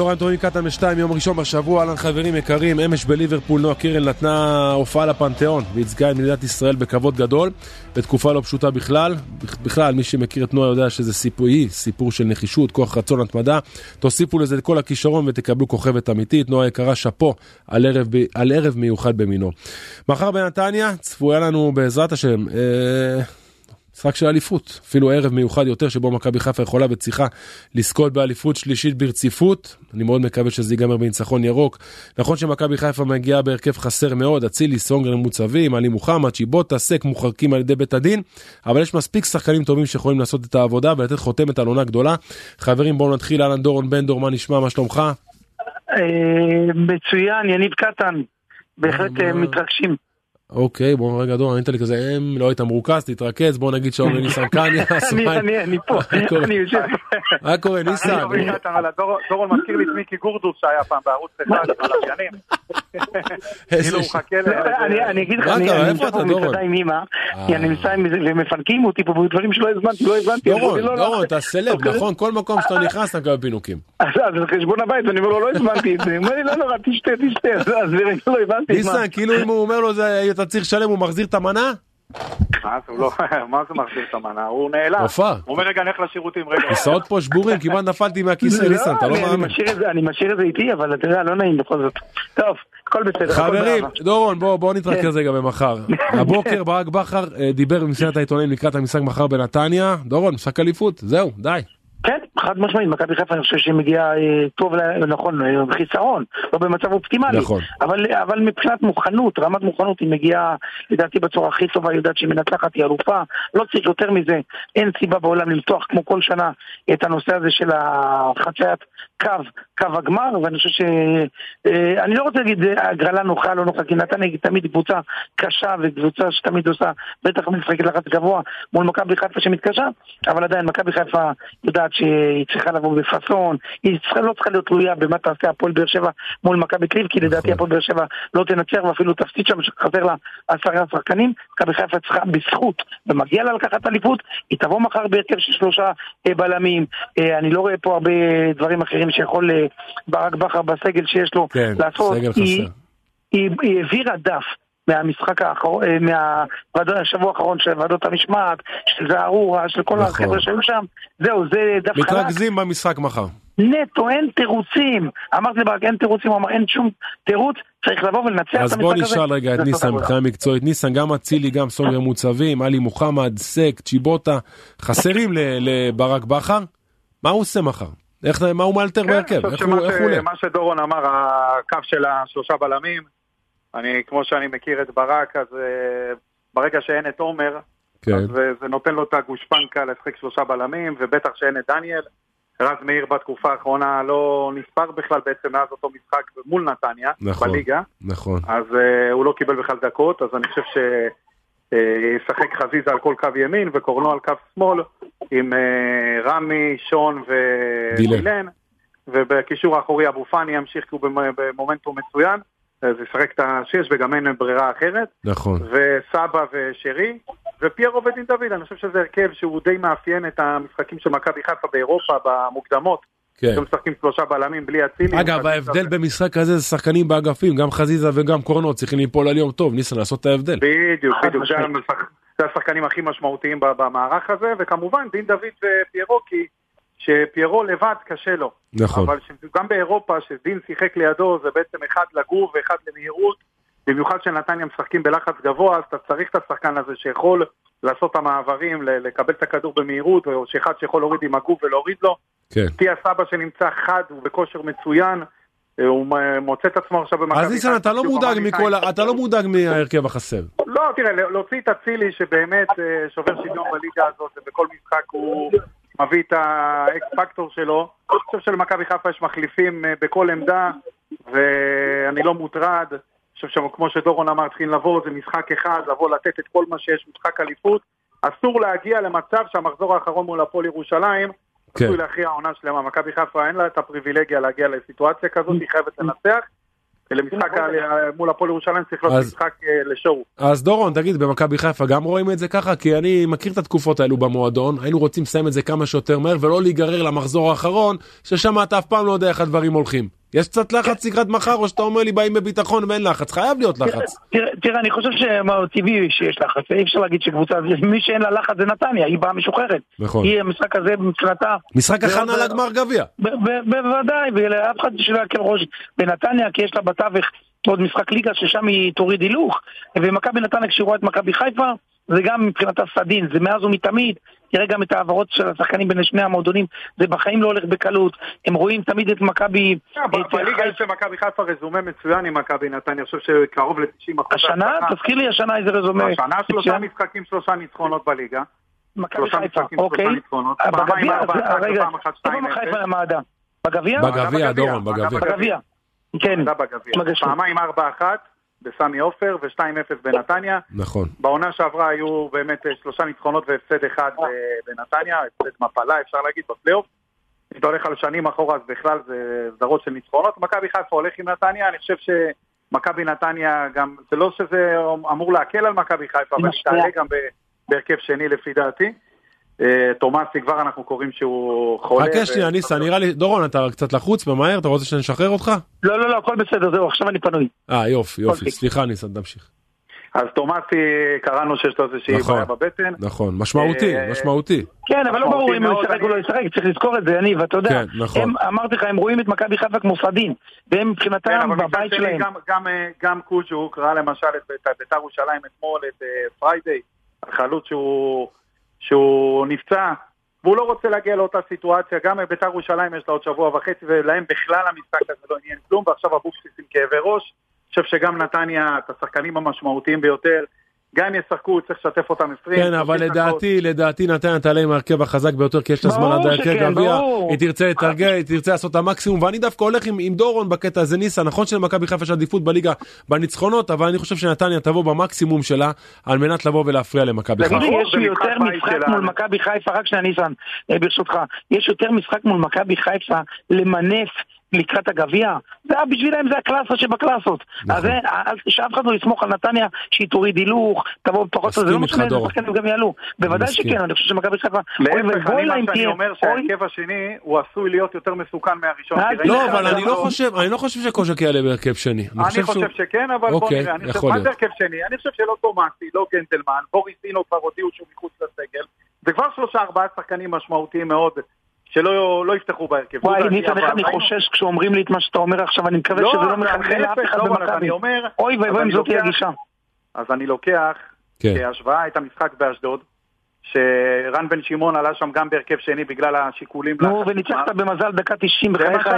צהריים טובים קטן בשתיים, יום ראשון בשבוע, אהלן חברים יקרים, אמש בליברפול נועה קירל נתנה הופעה לפנתיאון. וייצגה את מדינת ישראל בכבוד גדול, בתקופה לא פשוטה בכלל, בכלל מי שמכיר את נועה יודע שזה סיפור, היא סיפור של נחישות, כוח רצון, התמדה, תוסיפו לזה את כל הכישרון ותקבלו כוכבת אמיתית, נועה יקרה שאפו על על ערב מיוחד במינו. מחר בנתניה צפויה לנו בעזרת השם, אה... משחק של אליפות, אפילו ערב מיוחד יותר שבו מכבי חיפה יכולה וצריכה לזכות באליפות שלישית ברציפות, אני מאוד מקווה שזה ייגמר בניצחון ירוק. נכון שמכבי חיפה מגיעה בהרכב חסר מאוד, אצילי, סונגרן מוצבים, עלי מוחמד, שיבוטה, סק מוחרקים על ידי בית הדין, אבל יש מספיק שחקנים טובים שיכולים לעשות את העבודה ולתת חותמת על עונה גדולה. חברים בואו נתחיל, אהלן דורון בן דור, מה נשמע, מה שלומך? אה, מצוין, יניב קטן, בהחלט אה, מתרגשים. אוקיי, בוא רגע דור, ענית לי כזה, אם לא היית מרוכז, תתרכז, בוא נגיד שלום לניסן קניה. אני פה, אני יושב. מה קורה ניסן? דורון מזכיר לי את מיקי גורדוס שהיה פעם בערוץ אחד, בלוויינים. כאילו הוא מחכה ל... אני אגיד לך, אני נמצא פה במסעדה עם אמא, אה. אני נמצא ומפנקים אותי פה בדברים שלא הזמנתי, לא הבנתי. דורון, דורון, אתה סלב, נכון? כל מקום שאתה נכנס אתה מקבל פינוקים. אז זה חשבון הבית, ואני אומר לו, לא הזמנתי את זה. הוא אומר לי, לא נורא, תשתה, תשתה. אז לא הבנתי. ניסן, כאילו אם הוא אומר לו, אתה צריך לשלם, הוא מחזיר את המנה? לא, מה זה מחזיר את המנה? הוא נעלם. הוא אומר רגע, נלך לשירותים רגע. כיסאות פה שבורים, כמעט נפלתי מהכיסא, ניסן, אתה לא מאמין. אני משאיר את זה איתי, אבל אתה יודע, לא נעים בכל זאת. טוב, הכל בסדר. חברים, דורון, בואו נתרכז רגע במחר. הבוקר ברק בכר אה, דיבר במסגרת העיתונאים לקראת המשחק מחר בנתניה. דורון, משחק אליפות, זהו, די. כן, חד משמעית, מכבי חיפה אני חושב שהיא מגיעה אה, טוב, נכון, אה, חיסרון, לא במצב אופטימלי, נכון. אבל, אבל מבחינת מוכנות, רמת מוכנות היא מגיעה לדעתי בצורה הכי טובה, היא יודעת שהיא מנצחת, היא אלופה, לא צריך יותר מזה, אין סיבה בעולם למתוח כמו כל שנה את הנושא הזה של החציית קו, קו הגמר, ואני חושב ש... אה, אני לא רוצה להגיד הגרלה נוחה, לא נוחה, כי נתניה היא תמיד קבוצה קשה וקבוצה שתמיד עושה, בטח משחקת לחץ גבוה מול מכבי חיפה שמתקשה, אבל עדיין מכבי חיפה יודעת שהיא צריכה לבוא בפאסון, היא צריכה, לא צריכה להיות תלויה במה תעשה הפועל באר שבע מול מכבי קריב, כי לדעתי נכון. הפועל באר שבע לא תנצח ואפילו תפסיד שם, שחסר לה עשרה שחקנים, מכבי חיפה צריכה בזכות, ומגיע לה לקחת אליפות, היא תבוא מחר בהרכב של שלושה אה, בלמים, אה, אני לא רואה פה הרבה דברים אחרים שיכול אה, ברק בכר בסגל שיש לו כן, לעשות, סגל היא, חסר. היא, היא העבירה דף מהמשחק האחרון, מהשבוע האחרון של ועדות המשמעת, של זערורה, של כל נכון. החבר'ה שהיו שם, זהו, זה דף חלק. מתרכזים במשחק מחר. נטו, אין תירוצים. אמרתי לברק, אין תירוצים, הוא אמר, אין שום תירוץ, צריך לבוא ולנצח את אז המשחק בוא הזה. נשאל רגע את ניסן. מבחינה מקצועית. ניסן, גם אצילי, גם סונגר מוצבים, עלי מוחמד, סק, צ'יבוטה, חסרים ל- לברק בכר. מה הוא עושה מחר? איך, מה הוא מאלתר בהרכב? כן, אני איך הוא איך הוא עולה? מה שדורון אמר, הקו של השלושה בלמים, אני, כמו שאני מכיר את ברק, אז אה, ברגע שאין את עומר, כן, אז אה, זה נותן לו את הגושפנקה לשחק שלושה בלמים, ובטח שאין את דניאל. רז מאיר בתקופה האחרונה לא נספר בכלל בעצם מאז אותו משחק מול נתניה, נכון. בליגה, נכון. אז uh, הוא לא קיבל בכלל דקות, אז אני חושב שישחק חזיזה על כל קו ימין וקורנו על קו שמאל עם uh, רמי, שון דילן. ודילן, ובקישור האחורי אבו פאני ימשיך כי הוא במ- במומנטום מצוין, אז ישחק את השש וגם אין ברירה אחרת. נכון. וסבא ושרי, ופיירו ודין דוד, אני חושב שזה הרכב שהוא די מאפיין את המשחקים של מכבי חיפה באירופה במוקדמות, כן. שמשחקים שלושה בלמים בלי אצילי. אגב, ההבדל במשחק הזה זה שחקנים באגפים, גם חזיזה וגם קורנו צריכים ליפול על יום טוב. ניסן, לעשות את ההבדל. בדיוק, בדיוק, זה. המשחק- זה השחקנים הכי משמעותיים במערך הזה, וכמובן דין דוד ופיירו, כי שפיירו לבד קשה לו. נכון. אבל ש- גם באירופה, שדין שיחק לידו, זה בעצם אחד לגוף ואחד למהירות, במיוחד שנתניה משחקים בלחץ גבוה, אז אתה צריך את השחקן הזה שיכול לעשות את המעברים, לקבל את הכדור במהירות, או שאחד שיכול להוריד עם הגוף ולהוריד לו. כן. טיה סבא שנמצא חד, הוא בכושר מצוין, אה, הוא מוצא את עצמו עכשיו במכבי אז ניסן, אתה לא מודאג מכל, אתה לא מודאג מההרכב החסר. לא, תראה, להוציא את אצילי שבאמת אה, שובר שוויון בליגה הזאת, ובכל משחק הוא מביא את האקס פקטור שלו. אני חושב שלמכבי חיפה יש מחליפים אה, בכל עמדה, ואני לא מוטרד. אני חושב שכמו שדורון אמר, צריכים לבוא, זה משחק אחד, לבוא לתת את כל מה שיש, משחק אליפות. אסור להגיע למצב שהמחזור האחרון מול הפועל ירושלים, כן. עשוי להכריע עונה שלמה. מכבי חיפה אין לה את הפריבילגיה להגיע לסיטואציה כזאת, היא חייבת לנצח. למשחק מול הפועל ירושלים צריך להיות משחק לשואו. אז דורון, תגיד, במכבי חיפה גם רואים את זה ככה? כי אני מכיר את התקופות האלו במועדון, היינו רוצים לסיים את זה כמה שיותר מהר ולא להיגרר למחזור האחרון, ששם אתה אף פעם לא יודע איך הדברים הולכים. יש קצת לחץ לקראת מחר, או שאתה אומר לי באים בביטחון ואין לחץ? חייב להיות לחץ. תראה, אני חושב שטבעי שיש לחץ, אי אפשר להגיד שקבוצה, מי שאין לה לחץ זה נתניה, היא באה משוחררת. נכון. היא המשחק הזה מבחינתה... משחק הכנה לגמר גביע. בוודאי, ולאף אחד שלא יקל ראש בנתניה, כי יש לה בתווך עוד משחק ליגה ששם היא תוריד הילוך, ומכבי נתניה כשהיא רואה את מכבי חיפה, זה גם מבחינתה סדין, זה מאז ומתמיד, תראה גם את העברות של השחקנים בין שני המועדונים, זה בחיים לא הולך בקלות, הם רואים תמיד את מכבי... אה, בליגה יש למכבי חיפה רזומה מצוין עם מכבי נתניה, אני חושב שקרוב ל-90 אחוז. השנה? תזכיר לי השנה איזה רזומה. השנה שלושה משחקים, שלושה ניצחונות בליגה. מכבי חיפה, אוקיי. אה, בגביע, רגע, איפה חיפה למעדה? בגביע? בגביע, דורון, בגביע. בגביע. כן. פעמיים 4-1. בסמי עופר ו-2-0 בנתניה. נכון. בעונה שעברה היו באמת אה, שלושה ניצחונות והפסד אחד אה, בנתניה, הפסד מפלה אפשר להגיד בפלייאוף. אם אתה הולך על שנים אחורה אז בכלל זה סדרות של ניצחונות. מכבי חיפה הולך עם נתניה, אני חושב שמכבי נתניה גם, זה לא שזה אמור להקל על מכבי חיפה, אבל היא תעלה גם בהרכב שני לפי דעתי. אה, תומאסי כבר אנחנו קוראים שהוא חולה. חכה שנייה, ניסה, נראה לי, דורון, אתה קצת לחוץ ומהר, אתה רוצה שנשחרר אותך? לא, לא, לא, הכל בסדר, זהו, עכשיו אני פנוי. אה, יופי, יופי, סליחה ניסה, תמשיך. אז תומאסי, קראנו שיש לו איזושהי נכון, בעיה בבטן. נכון, משמעותי, אה, משמעותי. כן, אבל לא ברור אם הוא ישחק או לא ישחק, צריך לזכור את זה, יניב, אתה יודע. כן, נכון. הם, אמרתי לך, הם רואים את מכבי חיפה כמו סדין, והם כן, מבחינתם מצד בבית שלהם. גם- גם, אה, גם קוז'וק ראה למשל את בית"ר ירושלים אתמול, את פריידיי, החלוץ שהוא שהוא נפצע, והוא לא רוצה להגיע לאותה סיטואציה, גם בית"ר ירושלים יש לה עוד שבוע וחצי, ולהם בכלל המשחק הזה לא עניין כלום, ועכשיו אבוקסיס עם כאבי ראש. אני חושב שגם נתניה, את השחקנים המשמעותיים ביותר, גם אם ישחקו, צריך לשתף אותם 20. כן, אבל 30 דקות. לדעתי, לדעתי נתניה תעלה עם ההרכב החזק ביותר, כי יש לה זמן עד ההרכב גביע. היא תרצה לתרגל, היא תרצה לעשות את המקסימום, ואני דווקא הולך עם, עם דורון בקטע הזה, ניסה, נכון שלמכבי חיפה יש עדיפות בליגה בניצחונות, אבל אני חושב שנתניה תבוא במקסימום שלה, על מנת לבוא ולהפריע למכבי חיפה. יש יותר משחק בית משחק. מול מכבי חיפה, רק שנייה ניסן, אה, ברשותך, יש יותר משחק מול מכבי חיפה למנף לקראת הגביע, זה היה בשבילם זה הקלאסה שבקלאסות. נכון. אז זה- שאף אחד לא יסמוך על נתניה שהיא תוריד הילוך, תבוא פחות, זה מסכים לא משנה איזה. שחקנים גם יעלו. בוודאי. שכן, אני חושב שמכבי חיפה, להפך, אני מה שאני אומר שההרכב השני הוא עשוי להיות יותר מסוכן מהראשון. לא, אבל אני לא. חושב, אני לא חושב שקוז'ק יעלה בהרכב שני. אני חושב שכן, אבל בוא אוקיי, נראה. אני חושב, מה זה. הרכב שני? אני חושב שלא תומאסי, לא גנדלמן, בוריס דינו כבר הודיעו שהוא מחוץ לסגל. זה כבר שלושה ארבעה שחקנים משמעותיים מאוד שלא לא יפתחו בהרכב. וואי, ניסן, איך אבל אני חושש כשאומרים לי את מה שאתה אומר עכשיו, אני מקווה לא, שזה לא מחלחל לאף אחד לא, במכבי. אוי אז ואבוי אם אני זאת תהיה הגישה. אז אני לוקח כן. כהשוואה את המשחק באשדוד, שרן בן שמעון עלה שם גם בהרכב שני בגלל השיקולים... נו, וניצחת. במזל דקה 90 זה מה בחייך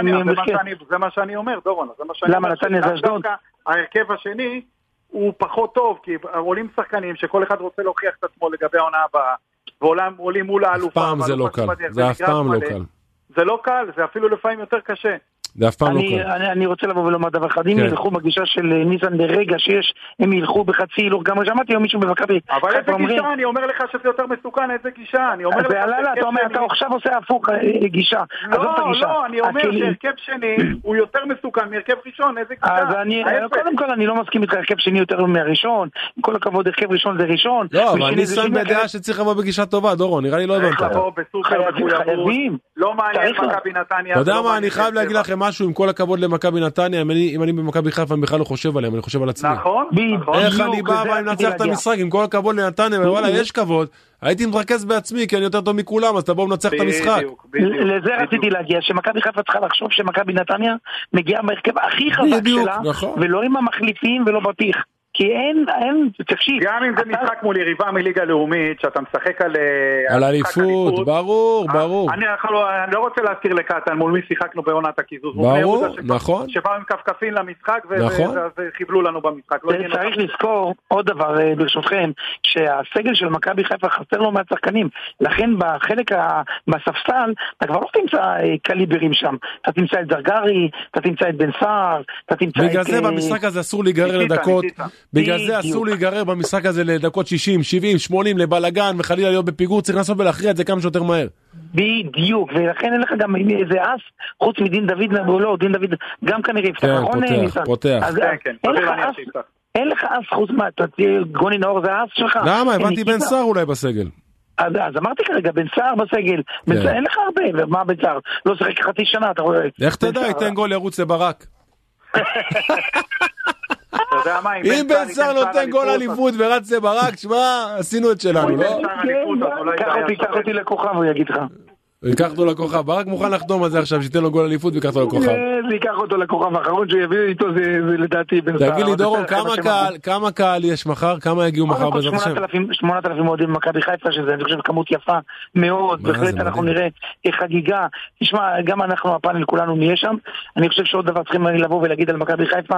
זה מה. שאני- אומר, דורון, זה מה שאני למה. נתניה זה אשדוד? ההרכב השני הוא פחות טוב, כי עולים שחקנים שכל אחד רוצה להוכיח את עצמו לגבי העונה הבאה, ועולים מול אף האלופה. פעם זה לא קל, זה אף פעם לא. קל. זה לא קל, זה אפילו לפעמים יותר קשה. זה אף פעם לא אני, קל. אני, אני רוצה לבוא ולומר דבר אחד, אם כן. ילכו בגישה של אה, ניסן לרגע שיש, הם ילכו בחצי הילוך, גם שמעתי היום מישהו במכבי אבל איזה אומרים, גישה, אני אומר לך שזה יותר מסוכן, איזה גישה, אני אומר לך... לה, שהרכב אתה אומר, אתה עכשיו עושה הפוך אה, גישה, עזוב את לא, הגישה. לא, אני אומר שהרכב שני הוא יותר מסוכן מהרכב ראשון, איזה גישה? אז אני. קודם כל אני לא מסכים איתך, הרכב שני יותר מהראשון, עם כל הכבוד, הרכב ראשון זה ראשון, לא, אבל ניסן בדעה שצריך לבוא בגישה טובה, דורון, נראה לי לא הבנת. צריך לבוא בסופר מחויבות. לא מעניין מכבי נתניה. אתה יודע לא מה, אני חייב להגיד. לכם משהו, עם כל הכבוד למכבי נתניה, אם אני- אם אני במכבי חיפה, אני בכלל לא חושב עליהם, אני חושב על עצמי. נכון. נכון. איך אני בא ואני מנצח את. המשחק, עם כל הכבוד לנתניה, ווואלה, יש כבוד, הייתי מרכז בעצמי, כי אני יותר טוב מכולם, אז תבואו לנצח את המשחק. בדיוק, בדיוק, לזה בדיוק. רציתי להגיע, שמכבי חיפה צריכה לחשוב שמכבי נתניה מגיעה בהרכב הכי חזק שלה, נכון. ולא עם המחליפים ולא בטיח. כי אין, אין, תקשיב. גם אם זה משחק מול יריבה מליגה לאומית, שאתה משחק על... אה, על אליפות, ברור, ברור. אני יכול- אני לא רוצה להזכיר לקטן מול מי שיחקנו בעונת הקיזוז. ברור, נכון. שבאו עם כפכפים למשחק, נכון. ואז חיבלו לנו במשחק. לא צריך. לזכור עוד דבר אה, ברשותכם, שהסגל של מכבי חיפה חסר לו מעט שחקנים, לכן בחלק. בספסל, אתה כבר לא תמצא אה, קליברים שם, אתה תמצא את זרגרי, אתה תמצא את בן סער, אתה תמצא את... בגלל זה אה, במשחק הזה אסור להיגרר לדקות. בגלל זה. אסור להיגרר במשחק הזה לדקות 60, 70, 80 לבלאגן וחלילה להיות בפיגור, צריך לנסות ולהכריע את זה כמה שיותר מהר. בדיוק, ולכן אין לך גם איזה אס, חוץ מדין דוד, או לא, דין דוד גם כנראה יפתח, כן, נכון פותח? פותח. כן, כן, אין לך אס, חוץ מה, גוני נאור זה האס שלך? למה? הבנתי בן. סער אולי בסגל. אז, אז אמרתי כרגע, בן סער בסגל, בן כן. סער, אין לך הרבה, ומה בן סער? לא שיחק חצי שנה, אתה רואה? איך תדע, ייתן גול ירוץ לברק. אתה יודע מה, אם בן סער נותן גול אליפות ורץ לברק, שמע, עשינו את שלנו, אם לא? בן סער אליפות, אז אולי קח. אותי לכוכב, הוא יגיד לך. ייקח אותו לכוכב, ברק מוכן לחתום על זה עכשיו, שייתן לו גול אליפות ויקח אותו לכוכב. אה, ייקח אותו לכוכב האחרון שהוא יביא איתו, זה לדעתי בן סער. תגיד לי דורון, כמה קהל, יש מחר? כמה יגיעו מחר בעזרת השם? 8,000 8,000 אוהדים במכבי חיפה, שזה אני חושב כמות יפה מאוד, בהחלט אנחנו. נראה אה, חגיגה. תשמע, גם אנחנו הפאנל כולנו נהיה שם. אני חושב שעוד דבר צריכים לבוא ולהגיד על מכבי חיפה.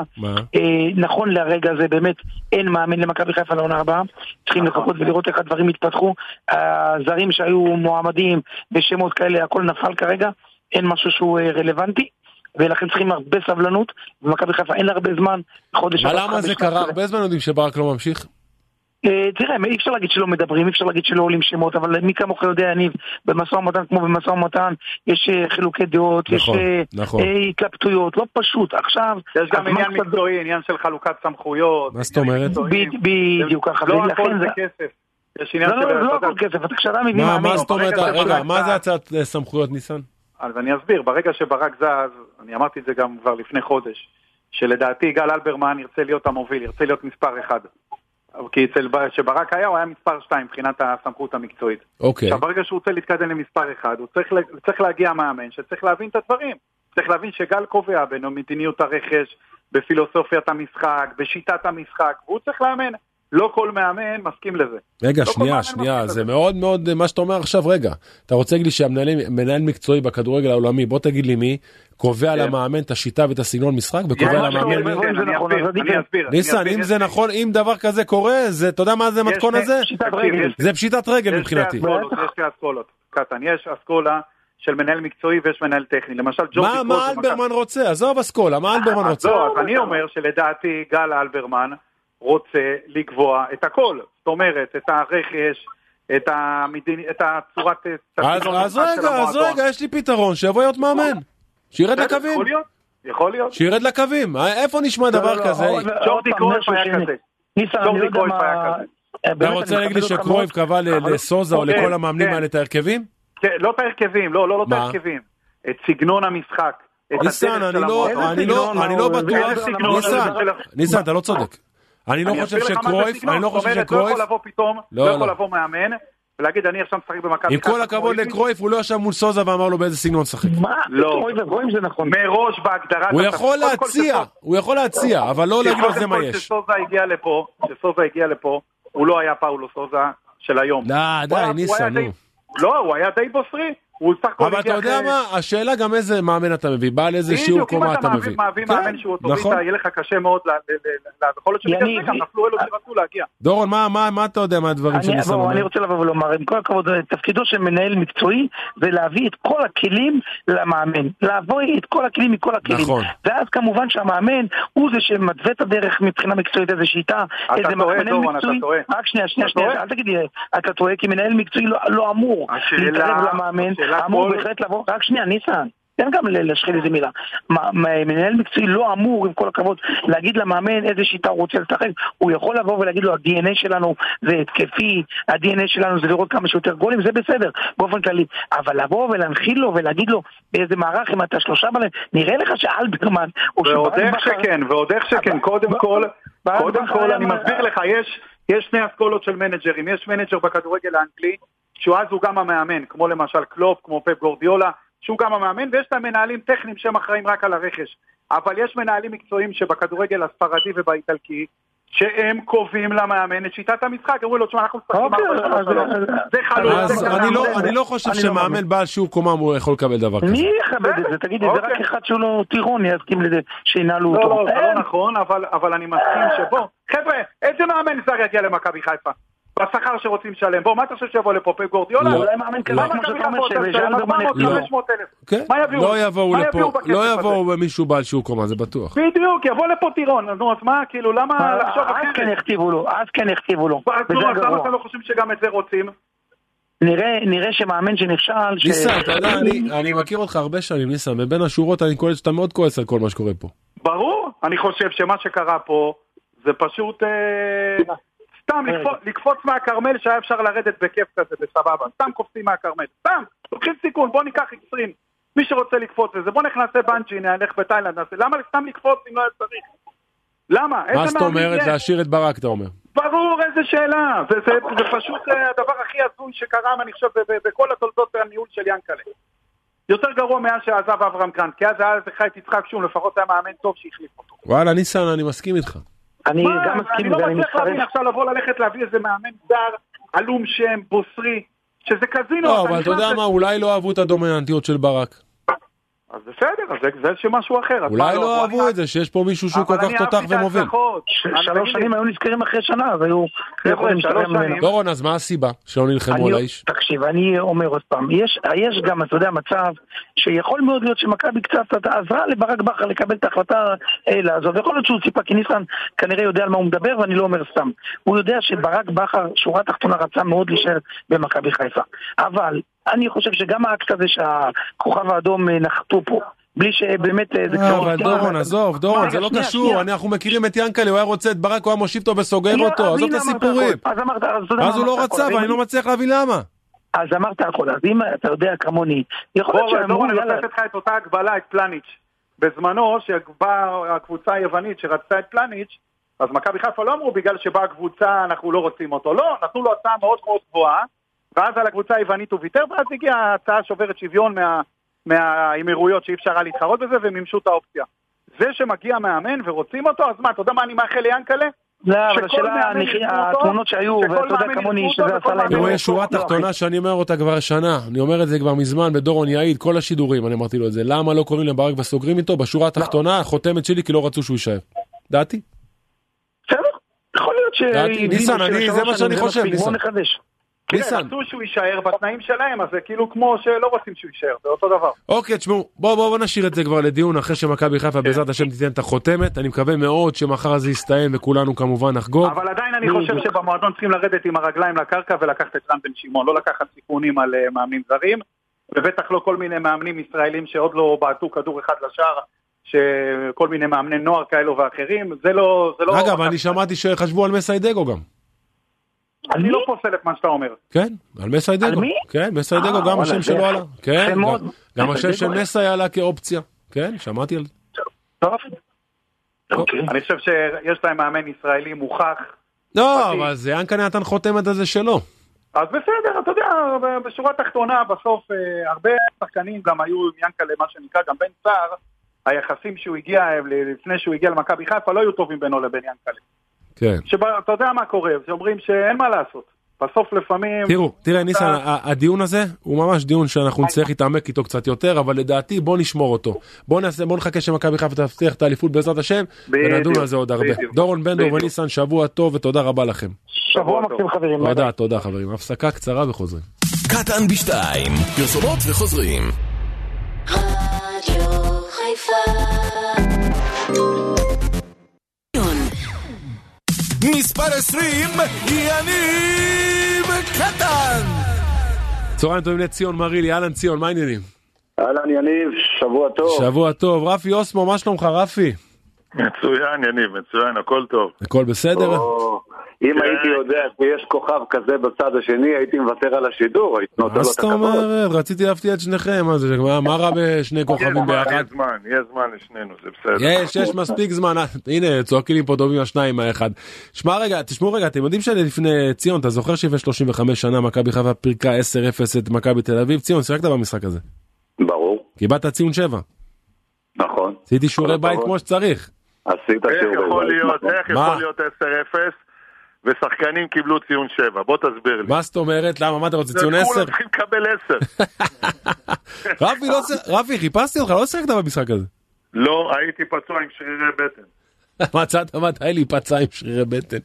אה, נכון לרגע זה באמת אין מאמין למכבי חיפה לעונה הבאה. צריכים לחכות ולראות איך הדברים יתפתחו. הזרים שהיו מועמדים ושמות כאלה, הכל נפל כרגע. אין משהו שהוא אה, רלוונטי. ולכן צריכים הרבה סבלנות, ומכבי חיפה אין לה הרבה זמן, חודש אבל למה זה קרה? הרבה זמן יודעים שברק לא ממשיך. אה, תראה, אי אפשר להגיד שלא מדברים, אי אפשר להגיד שלא עולים שמות, אבל מי כמוך יודע, יניב, במשא ומתן כמו במשא ומתן, יש אה, חילוקי דעות, יש נכון, נכון. התלבטויות, לא פשוט. עכשיו, יש גם עניין מקצועי, עניין של חלוקת סמכויות. מה זאת אומרת? בדיוק ככה, לא ולכן זה- כסף. יש עניין לא, של... לא, לא הכל כסף, אתה כשאתה מביא מה, מאמין, מה זאת אומרת? רגע, שברק מה זה הצעת סמכויות ניסן? אז אני אסביר, ברגע שברק זז, אני אמרתי את זה גם כבר לפני חודש, שלדעתי יגאל אלברמן ירצה להיות המוביל, ירצה להיות מספר אחד. כי אצל כשברק היה, הוא היה מספר שתיים מבחינת הסמכות המקצועית. אוקיי. עכשיו, ברגע שהוא רוצה להתקדם למספר אחד, הוא צריך, צריך להגיע מאמן שצריך להבין את הדברים. צריך להבין שגל קובע בין מדיניות הרכש, בפילוסופיית המשחק, בשיטת המשחק, והוא צריך לאמן. לא כל מאמן מסכים לזה. רגע, לא שנייה, שנייה, זה לזה. מאוד מאוד מה שאתה אומר עכשיו, רגע. אתה רוצה להגיד לי שהמנהל מקצועי בכדורגל העולמי, בוא תגיד לי מי, קובע כן. למאמן את השיטה ואת הסגנון משחק, וקובע יש למאמן מי? זה אני נכון, אסביר, אז עדיף אני. אסביר. ניסן, אסביר, אם זה נכון, אם דבר כזה קורה, זה, אתה יודע מה זה המתכון הזה? זה פשיטת רגל מבחינתי. יש שתי אסכולות. קטן, יש אסכולה של מנהל מקצועי ויש מנהל טכני. למשל ג'ורדי מה קרויף מה אלברמן רוצה? עזוב אסכולה, מה אלברמן רוצה? לא, אז אני אומר שלדעתי גל אלברמן רוצה לקבוע את הכל. זאת אומרת, את הרכש, את, המדינ... את הצורת... אז אז רגע, אז. רגע, יש לי פתרון, שיבוא להיות מאמן. שירד לקווים, יכול להיות, יכול להיות. שירד לקווים. אה, איפה נשמע לא, דבר לא, כזה? עוד ג'ורדי קרויף היה. כזה. ג'ורדי לא קרויף. היה כזה. אה, אתה באמת, רוצה להגיד לי שקרויף. קבע לסוזה או כן, לכל המאמנים כן. האלה את ההרכבים? כן, לא את ההרכבים, לא, לא, לא את? ההרכבים. את סגנון המשחק. ניסן, אני לא, לא, לא בטוח, ניסן, אתה לא צודק. אני לא אני חושב לך מה זה שקרויף. אני לא חושב אומרת, לא שקרויף, יכול לבוא פתאום, לא, לא יכול לא. לבוא מאמן ולהגיד אני עכשיו משחק במכבי עם כל הכבוד. לקרויף, הוא לא ישב מול סוזה ואמר לו באיזה סגנון לשחק. מה? לא. נכון. מראש בהגדרת... הוא. יכול להציע, הוא יכול להציע, אבל לא להגיד לו זה מה יש. כשסוזה הגיע לפה, כשסוזה הגיע לפה, הוא לא היה פאולו סוזה של היום. די, הוא די, ניסן, נו. לא, הוא היה די בוסרי. הוא סך הכל אבל אתה יודע אחרי- מה, השאלה גם איזה מאמן אתה מביא, בעל איזה שיעור בדיוק, אם קומה אתה אתה מביא- מביא. מביא כן, מאמן שהוא נכון. אוטוריטה, יהיה לך קשה מאוד, ל- ל- ל- ל- יכול להיות שבגלל זה גם נפלו אלו שרצו להגיע. דורון, מה- מה מה אתה יודע מהדברים אני, שניסן בוא, אומר? אני רוצה לבוא ולומר, עם כל הכבוד, תפקידו של מנהל מקצועי זה להביא את כל הכלים למאמן. להביא את כל הכלים מכל הכלים. נכון. ואז כמובן שהמאמן הוא זה שמתווה את הדרך מבחינה מקצועית, איזה שיטה, אתה איזה טועה, מנהל דורון, אתה מקצועי. טועה. רק שנייה, שנייה, אתה שנייה, טועה. אל תגיד לי, אתה טועה, כי מנהל מקצועי לא, לא אמור להתערב למאמן, אמור בהחלט לבוא, רק שנייה, ניסן. תן גם ל- להשחיל איזה מילה. מנהל מקצועי לא אמור, עם כל הכבוד, להגיד למאמן איזה שיטה הוא רוצה לשחק. הוא יכול לבוא ולהגיד לו, ה-DNA שלנו זה התקפי, ה-DNA שלנו זה לראות כמה שיותר גולים, זה בסדר, באופן כללי. אבל לבוא ולהנחיל לו ולהגיד לו באיזה מערך, אם אתה שלושה בלמים, נראה לך שאלברמן, ועוד איך שכן, ועוד איך שכן, קודם כל, קודם כל אני מסביר לך, יש, יש שני אסכולות של מנג'רים, יש מנג'ר בכדורגל האנגלי, שהוא אז הוא גם המאמן, כמו למשל קלופ, כמו פפ גורדיולה, שהוא גם המאמן, ויש את המנהלים טכניים שהם אחראים רק על הרכש. אבל יש מנהלים מקצועיים שבכדורגל הספרדי ובאיטלקי, שהם קובעים למאמן את שיטת המשחק, אומרים לו, תשמע, אנחנו משחקים אוקיי, 4-3-3, אז- זה חלוץ, אז זה אני לא-. אני לא חושב לא. שמאמן בעל שיעור קומה הוא יכול לקבל דבר כזה. מי יכבד את זה? תגיד לי, זה רק אוקיי. אחד שהוא לא טירון יסכים לזה שינהלו לא, אותו. לא, זה לא. נכון, אבל, אבל אני מסכים שבוא, חבר'ה, איזה מאמן זר יגיע למכבי חיפה? בשכר שרוצים לשלם. בוא, מה אתה חושב שיבוא לפה פפ גורדיולה? לא. אולי מאמן כזה מה כמו שאתה אומר? שאלברמן 400, לא. 500 אלף. מה יביאו? לא יבואו לפה, לא? יבואו מישהו בעל שיעור קומה, זה בטוח. בדיוק, יבוא לפה טירון, נו, אז מה, כאילו, למה לחשוב אז כן אחרת? יכתיבו לו, אז כן יכתיבו לו. אז למה. אתם לא חושבים שגם את זה רוצים? נראה נראה שמאמן שנכשל, ש- ניסן, אתה יודע, אני- אני מכיר אותך הרבה שנים, ניסן, מבין השורות אני קולט שאתה מאוד כועס על כל מה שקורה פה. ברור, אני חושב שמה שקרה פה זה פשוט אה, סתם. לקפוץ- מהכרמל שהיה אפשר לרדת בכיף כזה, בסבבה, סתם קופצים מהכרמל, סתם, לוקחים סיכון, בוא ניקח אקסטרים, מי שרוצה לקפוץ לזה, בוא נעשה בנג'י, נלך בתאילנד, נעשה, למה סתם לקפוץ אם לא היה צריך? למה? מה זאת אומרת? להשאיר את ברק, אתה אומר. ברור, איזה שאלה, זה, זה, זה פשוט אה, הדבר הכי הזוי שקרה, אני חושב, בכל התולדות הניהול של ינקלה. יותר גרוע מאז שעזב אברהם קרנט, כי אז היה לך את יצחק שום, לפחות היה מאמן טוב שהחליף אותו. וואלה, ניסן, אני מסכים איתך. אני מה, גם אני מסכים לא ואני מצליח להבין. עכשיו לבוא ללכת להביא איזה מאמן זר, עלום שם, בוסרי, שזה קזינו. לא, אבל אתה יודע מה, אולי לא אהבו את הדומיננטיות של ברק. אז בסדר, אז זה, זה שמשהו אחר. אולי לא בוא אהבו את זה, שיש פה מישהו שהוא כל כך אני תותח ומוביל. שלוש שנים היו נזכרים אחרי שנה, אז היו יכולים. ממנו. דורון, אז מה הסיבה שלא נלחמו על האיש? תקשיב, אני אומר עוד פעם, יש, יש גם, אתה יודע, מצב שיכול מאוד להיות שמכבי קצת עזרה לברק בכר לקבל את ההחלטה אה, לעזוב. יכול להיות שהוא ציפה, כי ניסן כנראה יודע על מה הוא מדבר, ואני לא אומר סתם. הוא יודע שברק בכר, שורה תחתונה, רצה מאוד להישאר במכבי חיפה. אבל אני חושב שגם האקט הזה שהכוכב האדום אה, נחתו פה, בלי שבאמת אה, זה אה, קצת... אבל דורון, עזוב, דורון, זה לא קשור. אנחנו מכירים את ינקלה, הוא היה רוצה את ברק, הוא היה מושיב אותו וסוגר אותו, עזוב את הסיפורים. אז הוא לא. רצה, ואני לא מצליח להבין למה. אז אמרת הכל, אז אם אתה יודע כמוני, יכול להיות שאמרו, דורון, אני רוצה לתת לך את אותה הגבלה, את פלניץ'. בזמנו, שבאה הקבוצה היוונית שרצתה את פלניץ', אז מכבי חיפה לא אמרו בגלל שבאה הקבוצה אנחנו לא רוצים אותו. לא, נתנו לו הצעה מאוד מאוד גבוהה, ואז על הקבוצה היוונית הוא ויתר, ואז הגיעה הצעה שוברת שוויון מה, מהאמירויות שאי אפשר היה להתחרות בזה, ומימשו את האופציה. זה שמגיע מאמן ורוצים אותו, אז מה, אתה יודע מה אני מאחל ליאנקלה? לא, אבל השאלה, התמונות שהיו, ואתה יודע כמוני שזה עשה להם... לא, יש שורה לא, תחתונה שאני אומר אותה כבר שנה, אני אומר את זה כבר מזמן, ודורון יעיד, כל השידורים, אני אמרתי לו את זה, למה לא קוראים לברק וסוגרים איתו? בשורה התחתונה, חותמת שלי, כי לא רצו שהוא יישאר. דעתי. בסדר, יכול להיות ש... דעתי, ניסן, אני- זה מה שאני חושב, ניסן. תראה, ניסן. רצו שהוא יישאר בתנאים שלהם, אז זה כאילו כמו שלא רוצים שהוא יישאר, זה אותו דבר. אוקיי, תשמעו, בואו בוא, בוא נשאיר את זה כבר לדיון אחרי שמכבי חיפה בעזרת השם תיתן את החותמת, אני מקווה מאוד שמחר זה יסתיים וכולנו כמובן נחגוג. אבל עדיין אני חושב. שבמועדון צריכים לרדת עם הרגליים לקרקע ולקחת את רן בן שמעון, לא לקחת סיכונים על אה, מאמנים זרים, ובטח לא כל מיני מאמנים ישראלים שעוד לא בעטו כדור אחד לשער, שכל מיני מאמני נוער כאלו ואחרים, זה לא... זה לא אגב, אני שמעתי שחשבו על מסיידגו גם. אני לא פוסל את מה שאתה אומר. כן, על מסיידגו. על מי? כן, מסיידגו, אה, גם השם שלו. עלה. כן, גם- השם של. מסי עלה כאופציה. כן, שמעתי על זה. טוב. אוקיי. אני חושב שיש להם מאמן ישראלי מוכח, לא. אבל זה ינקה נתן חותמת על זה שלו. אז בסדר, אתה יודע, בשורה התחתונה, בסוף אה, הרבה שחקנים גם היו עם ינקלה, מה שנקרא, גם בן סער, היחסים שהוא הגיע, אה, לפני שהוא הגיע למכבי חיפה, לא היו טובים בינו לבין ינקלה. כן. שאתה יודע מה קורה, שאומרים שאין מה לעשות. בסוף לפעמים... תראו, תראה ניסן, אתה- ה- הדיון הזה הוא ממש דיון שאנחנו נצטרך להתעמק איתו קצת יותר, אבל לדעתי בוא נשמור אותו. בוא נעשה, בוא נחכה שמכבי חיפה תבטיח את האליפות בעזרת השם, ונדון על זה עוד הרבה. דורון בן דור. וניסן, שבוע טוב ותודה רבה לכם. שבוע מקסים חברים. תודה, תודה חברים. הפסקה קצרה וחוזרים. קטן בשתיים, פרסומות וחוזרים. רדיו חיפה מספר 20, יניב קטן! צהריים טובים לציון מרילי, אהלן ציון, מה העניינים? אהלן יניב, שבוע טוב. שבוע טוב. רפי אוסמו, מה שלומך רפי? מצוין, יניב, מצוין, הכל טוב. הכל בסדר? או, אם הייתי יודע שיש כוכב כזה בצד השני, הייתי מוותר על השידור, הייתי נותן מה לו את זאת הכבוד. אומרת? רציתי להפתיע את שניכם, מה זה, מה- מה רע בשני יש כוכבים ביחד? יש זמן, יש זמן לשנינו, זה בסדר. יש, יש מספיק זמן, אה, הנה, צועקים לי פה טובים השניים מהאחד. שמע רגע, תשמעו רגע, אתם יודעים שלפני ציון, אתה זוכר שלפני 35 שנה מכבי חיפה פירקה 10-0 את מכבי תל אביב? ציון, שיחקת במשחק הזה. ברור, קיבלת ציון 7. נכון. עשיתי שיעורי בית. כמו שצריך. עשית איך שיעורי יכול בית, להיות, נכון. איך מה? יכול להיות 10-0 ושחקנים קיבלו ציון 7? בוא תסביר לי. מה זאת אומרת? למה? מה אתה רוצה? ציון 10? כולם צריכים לקבל 10. רפי, לא רפי, חיפשתי אותך, לא שיחקת במשחק הזה. לא, הייתי פצוע עם שרירי בטן. מצאת מתי להיפצע עם שרירי בטן.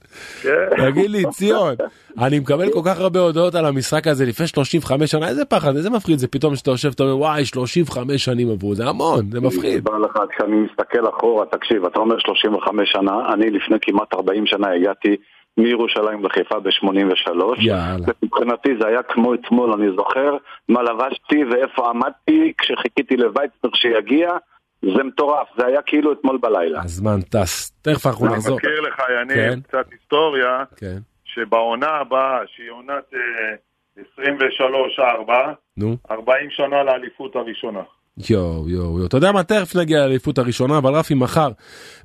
כן. תגיד לי, ציון, אני מקבל כל כך הרבה הודעות על המשחק הזה לפני 35 שנה, איזה פחד, איזה מפחיד זה פתאום שאתה יושב, אתה אומר, וואי, 35 שנים עברו, זה המון, זה מפחיד. כשאני מסתכל אחורה, תקשיב, אתה אומר 35 שנה, אני לפני כמעט 40 שנה הגעתי מירושלים לחיפה ב-83. יאללה. מבחינתי זה היה כמו אתמול, אני זוכר מה לבשתי ואיפה עמדתי כשחיכיתי לווייצנר שיגיע. זה מטורף, זה היה כאילו אתמול בלילה. הזמן טס, תכף אנחנו אני נחזור. מזכיר לך, כן. יניב, קצת היסטוריה, כן, שבעונה הבאה, שהיא עונת אה, 23-4, נו. 40 שנה לאליפות הראשונה. יואו יואו יואו, אתה יודע מה? תכף נגיע לאליפות הראשונה אבל רפי מחר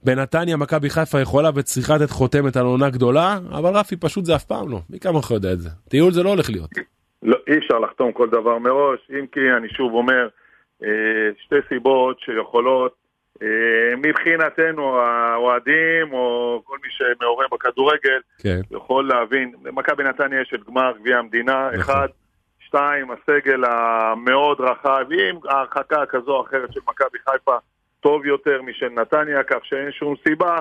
בנתניה מכבי חיפה יכולה וצריכה לתת חותמת על עונה גדולה אבל רפי פשוט זה אף פעם לא. מי כמוך יודע את זה? טיול זה לא הולך להיות. לא, אי אפשר לחתום כל דבר מראש, אם כי אני שוב אומר, אה, שתי סיבות שיכולות, אה, מבחינתנו האוהדים או כל מי שמעורה בכדורגל, כן. יכול להבין, למכבי נתניה יש את גמר גביע המדינה, נכון. אחד, שתיים, הסגל המאוד רחב, עם הרחקה כזו או אחרת של מכבי חיפה, טוב יותר משל נתניה, כך שאין שום סיבה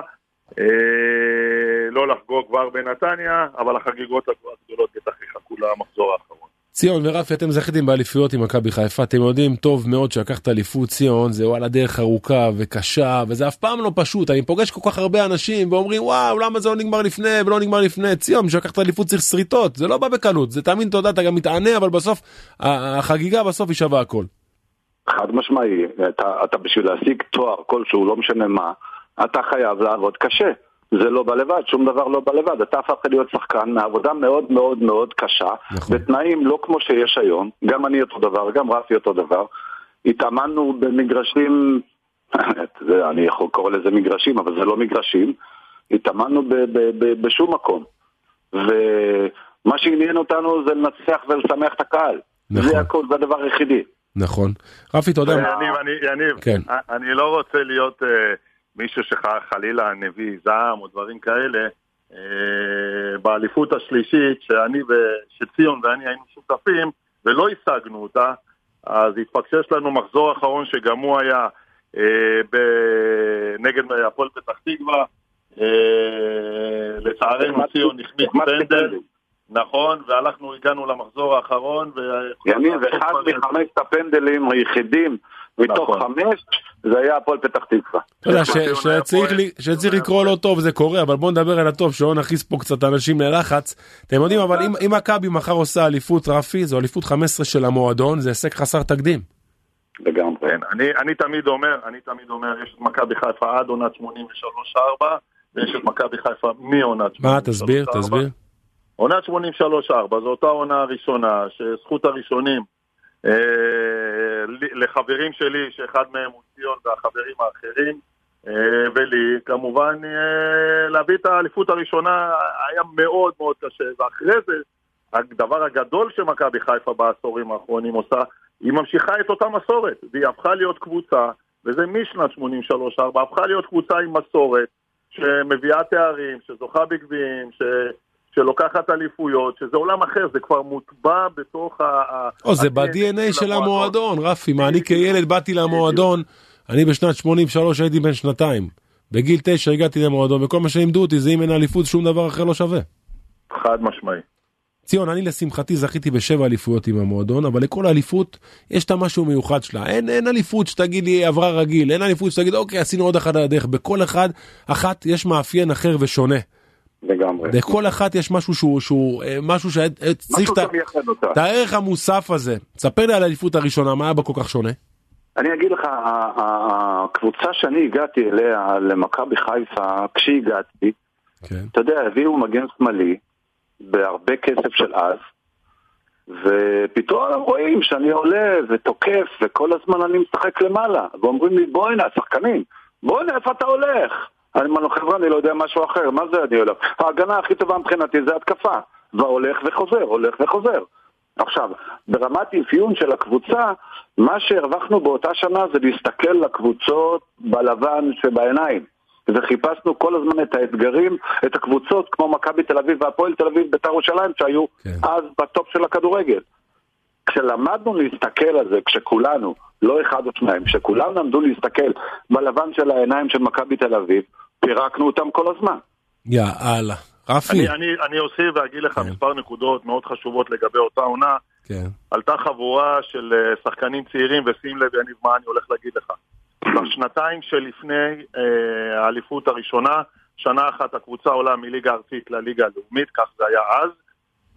אה, לא לחגוג כבר בנתניה, אבל החגיגות הגדולות בטח יחכו למחזור האחרון. ציון ורפי אתם זכיתם באליפויות עם מכבי חיפה אתם יודעים טוב מאוד שלקחת אליפות ציון זה וואלה דרך ארוכה וקשה וזה אף פעם לא פשוט אני פוגש כל כך הרבה אנשים ואומרים וואו למה זה לא נגמר לפני ולא נגמר לפני ציון בשביל לקחת אליפות צריך שריטות זה לא בא בקלות זה תאמין תודה אתה גם מתענה אבל בסוף החגיגה בסוף היא שווה הכל. חד משמעי, אתה, אתה בשביל להשיג תואר כלשהו, לא משנה מה, אתה חייב לעבוד קשה. זה לא בא לבד, שום דבר לא בא לבד. אתה הפכת להיות שחקן מעבודה מאוד מאוד מאוד קשה, נכון. בתנאים לא כמו שיש היום, גם אני אותו דבר, גם רפי אותו דבר. התאמנו במגרשים, זה, אני יכול לקרוא לזה מגרשים, אבל זה לא מגרשים. התאמנו ב, ב, ב, בשום מקום. ומה שעניין אותנו זה לנצח ולשמח את הקהל. נכון. זה הכל, זה הדבר היחידי. נכון. רפי אתה יודע יניב, אני, יניב, כן. אני לא רוצה להיות אה, מישהו שחלילה נביא זעם או דברים כאלה. אה, באליפות השלישית, שאני ו- שציון ואני היינו שותפים ולא השגנו אותה, אז התפקשש לנו מחזור אחרון שגם הוא היה אה, ב- נגד הפועל פתח תקווה. אה, לצערנו ציון החמיץ פנדל. נכון, ואנחנו הגענו למחזור האחרון. ו- יניב, אחד מחמשת הפנדלים היחידים מתוך נכון. חמש, זה היה הפועל פתח תקווה. אתה יודע, שצריך לקרוא לא טוב זה קורה אבל בוא נדבר על הטוב שלא נכניס פה קצת אנשים ללחץ. אתם יודעים אבל אם- אם מכבי מחר עושה אליפות רפי זו אליפות 15 של המועדון זה הישג חסר תקדים. לגמרי. כן, אני, אני תמיד אומר, אני תמיד אומר, יש את מכבי חיפה עד עונת 83-4, ויש את מכבי חיפה מעונת 83-4. מה תסביר תסביר. עונת 83-4 זו אותה עונה הראשונה, שזכות הראשונים לחברים שלי, שאחד מהם הוא ציון והחברים האחרים, אה, ולי, כמובן אה, להביא את האליפות הראשונה היה מאוד מאוד קשה, ואחרי זה, הדבר הגדול שמכבי חיפה בעשורים האחרונים עושה, היא ממשיכה את אותה מסורת, והיא הפכה להיות קבוצה, וזה משנת 83-4, הפכה להיות קבוצה עם מסורת, שמביאה תארים, שזוכה בגביעים, ש... שלוקחת אליפויות, שזה עולם אחר, זה כבר מוטבע בתוך ה... או זה ב-DNA של המועדון רפי מה אני כילד באתי למועדון אני בשנת 83 הייתי בן שנתיים. בגיל 9 הגעתי למועדון וכל מה שלימדו אותי זה אם אין אליפות שום דבר אחר לא שווה. חד משמעי. ציון, אני לשמחתי זכיתי בשבע אליפויות עם המועדון, אבל לכל אליפות יש את המשהו מיוחד שלה. אין, אין אליפות שתגיד לי עברה רגיל, אין אליפות שתגיד אוקיי עשינו עוד אחת על הדרך. בכל אחד, אחת יש מאפיין אחר ושונה. לגמרי. לכל אחת יש משהו שהוא, שהוא אה, משהו שצריך משהו את. את הערך המוסף הזה. ספר לי על האליפות הראשונה, מה היה בה כל כך שונה? אני אגיד לך, הקבוצה שאני הגעתי אליה, למכבי חיפה, כשהגעתי, כן. אתה יודע, הביאו מגן שמאלי בהרבה כסף של אז, ופתאום רואים שאני עולה ותוקף, וכל הזמן אני משחק למעלה, ואומרים לי, בוא'נה, השחקנים, בוא'נה, איפה אתה הולך? אני אומר לו, חבר'ה, אני לא יודע משהו אחר, מה זה אני הולך? ההגנה הכי טובה מבחינתי זה התקפה, והולך וחוזר, הולך וחוזר. עכשיו, ברמת אפיון של הקבוצה, מה שהרווחנו באותה שנה זה להסתכל לקבוצות בלבן שבעיניים. וחיפשנו כל הזמן את האתגרים, את הקבוצות כמו מכבי תל אביב והפועל תל אביב, בית"ר ירושלים, שהיו כן. אז בטופ של הכדורגל. כשלמדנו להסתכל על זה, כשכולנו, לא אחד או שניים, כשכולם למדו להסתכל בלבן של העיניים של מכבי תל אביב, פירקנו אותם כל הזמן. יאללה. רפי. אני, אני, אני אוסיף ואגיד לך כן. מספר נקודות מאוד חשובות לגבי אותה עונה. כן. עלתה חבורה של אה, שחקנים צעירים, ושים לב, יניב, מה אני הולך להגיד לך. בשנתיים שלפני אה, האליפות הראשונה, שנה אחת הקבוצה עולה מליגה ארצית לליגה הלאומית, כך זה היה אז,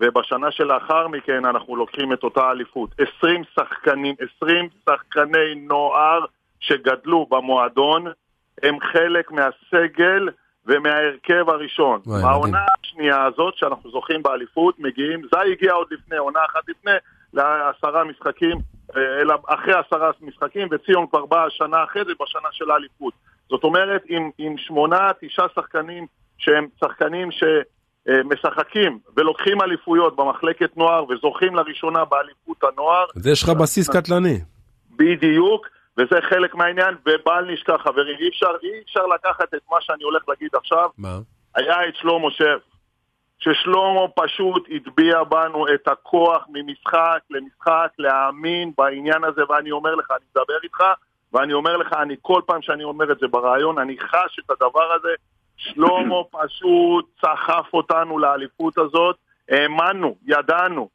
ובשנה שלאחר מכן אנחנו לוקחים את אותה אליפות. 20 שחקנים, 20 שחקני נוער שגדלו במועדון, הם חלק מהסגל ומההרכב הראשון. העונה. השנייה הזאת, שאנחנו זוכים באליפות, מגיעים, זה הגיע עוד לפני, עונה אחת לפני, לעשרה משחקים, אה, אלא אחרי עשרה משחקים, וציון כבר באה שנה אחרי זה, בשנה של האליפות. זאת אומרת, עם, עם שמונה, תשעה שחקנים שהם שחקנים שמשחקים ולוקחים אליפויות במחלקת נוער וזוכים לראשונה באליפות הנוער, אז יש לך בסיס קטלני. בדיוק, וזה חלק מהעניין, ובל נשכח חברים, אי אפשר, אי אפשר לקחת את מה שאני הולך להגיד עכשיו, מה? היה את שלמה שף, ששלמה פשוט הטביע בנו את הכוח ממשחק למשחק, להאמין בעניין הזה, ואני אומר לך, אני מדבר איתך, ואני אומר לך, אני כל פעם שאני אומר את זה ברעיון, אני חש את הדבר הזה, שלמה פשוט סחף אותנו לאליפות הזאת, האמנו, ידענו,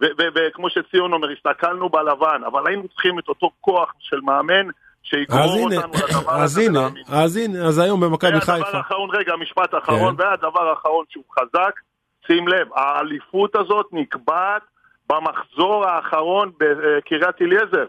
וכמו שציון אומר, הסתכלנו בלבן, אבל היינו צריכים את אותו כוח של מאמן שיגרור אז הנה, אותנו לדבר אז הזה הנה, ולהאמין. אז הנה, אז היום במכבי והדבר חיפה. האחרון, רגע, משפט אחרון, כן. והדבר האחרון שהוא חזק, שים לב, האליפות הזאת נקבעת במחזור האחרון בקריית אליעזר,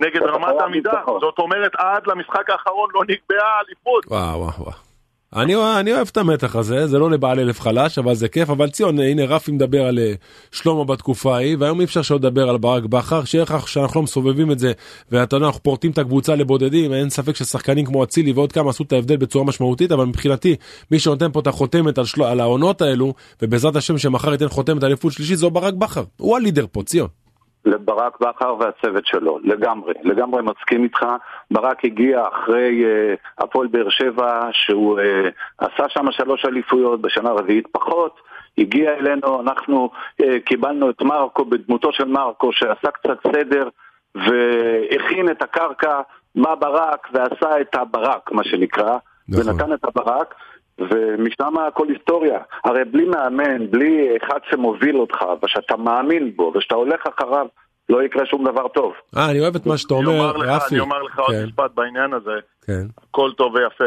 נגד רמת עמידה. זאת אומרת, עד למשחק האחרון לא נקבעה האליפות. וואו וואו וואו. אני, אני אוהב את המתח הזה, זה לא לבעלי לב חלש, אבל זה כיף. אבל ציון, הנה רפי מדבר על אה, שלמה בתקופה ההיא, והיום אי אפשר שלא לדבר על ברק בכר, שיהיה לך שאנחנו לא מסובבים את זה, ואתה יודע, אנחנו פורטים את הקבוצה לבודדים, אין ספק ששחקנים כמו אצילי ועוד כמה עשו את ההבדל בצורה משמעותית, אבל מבחינתי, מי שנותן פה את החותמת על, של... על העונות האלו, ובעזרת השם שמחר ייתן חותמת אליפות שלישית, זו ברק בכר. הוא הלידר פה, ציון. לברק בכר והצוות שלו, לגמרי, לגמרי מסכים איתך. ברק הגיע אחרי אה, הפועל באר שבע, שהוא אה, עשה שם שלוש אליפויות, בשנה הרביעית פחות. הגיע אלינו, אנחנו אה, קיבלנו את מרקו בדמותו של מרקו, שעשה קצת סדר והכין את הקרקע, בא ברק ועשה את הברק, מה שנקרא, נכון. ונתן את הברק. ומשם הכל היסטוריה. הרי בלי מאמן, בלי אחד שמוביל אותך, ושאתה מאמין בו, ושאתה הולך אחריו, לא יקרה שום דבר טוב. אה, אני אוהב את מה שאתה אני אומר, רפי. אני אומר לך עוד כן, משפט בעניין הזה, כן. הכל טוב ויפה.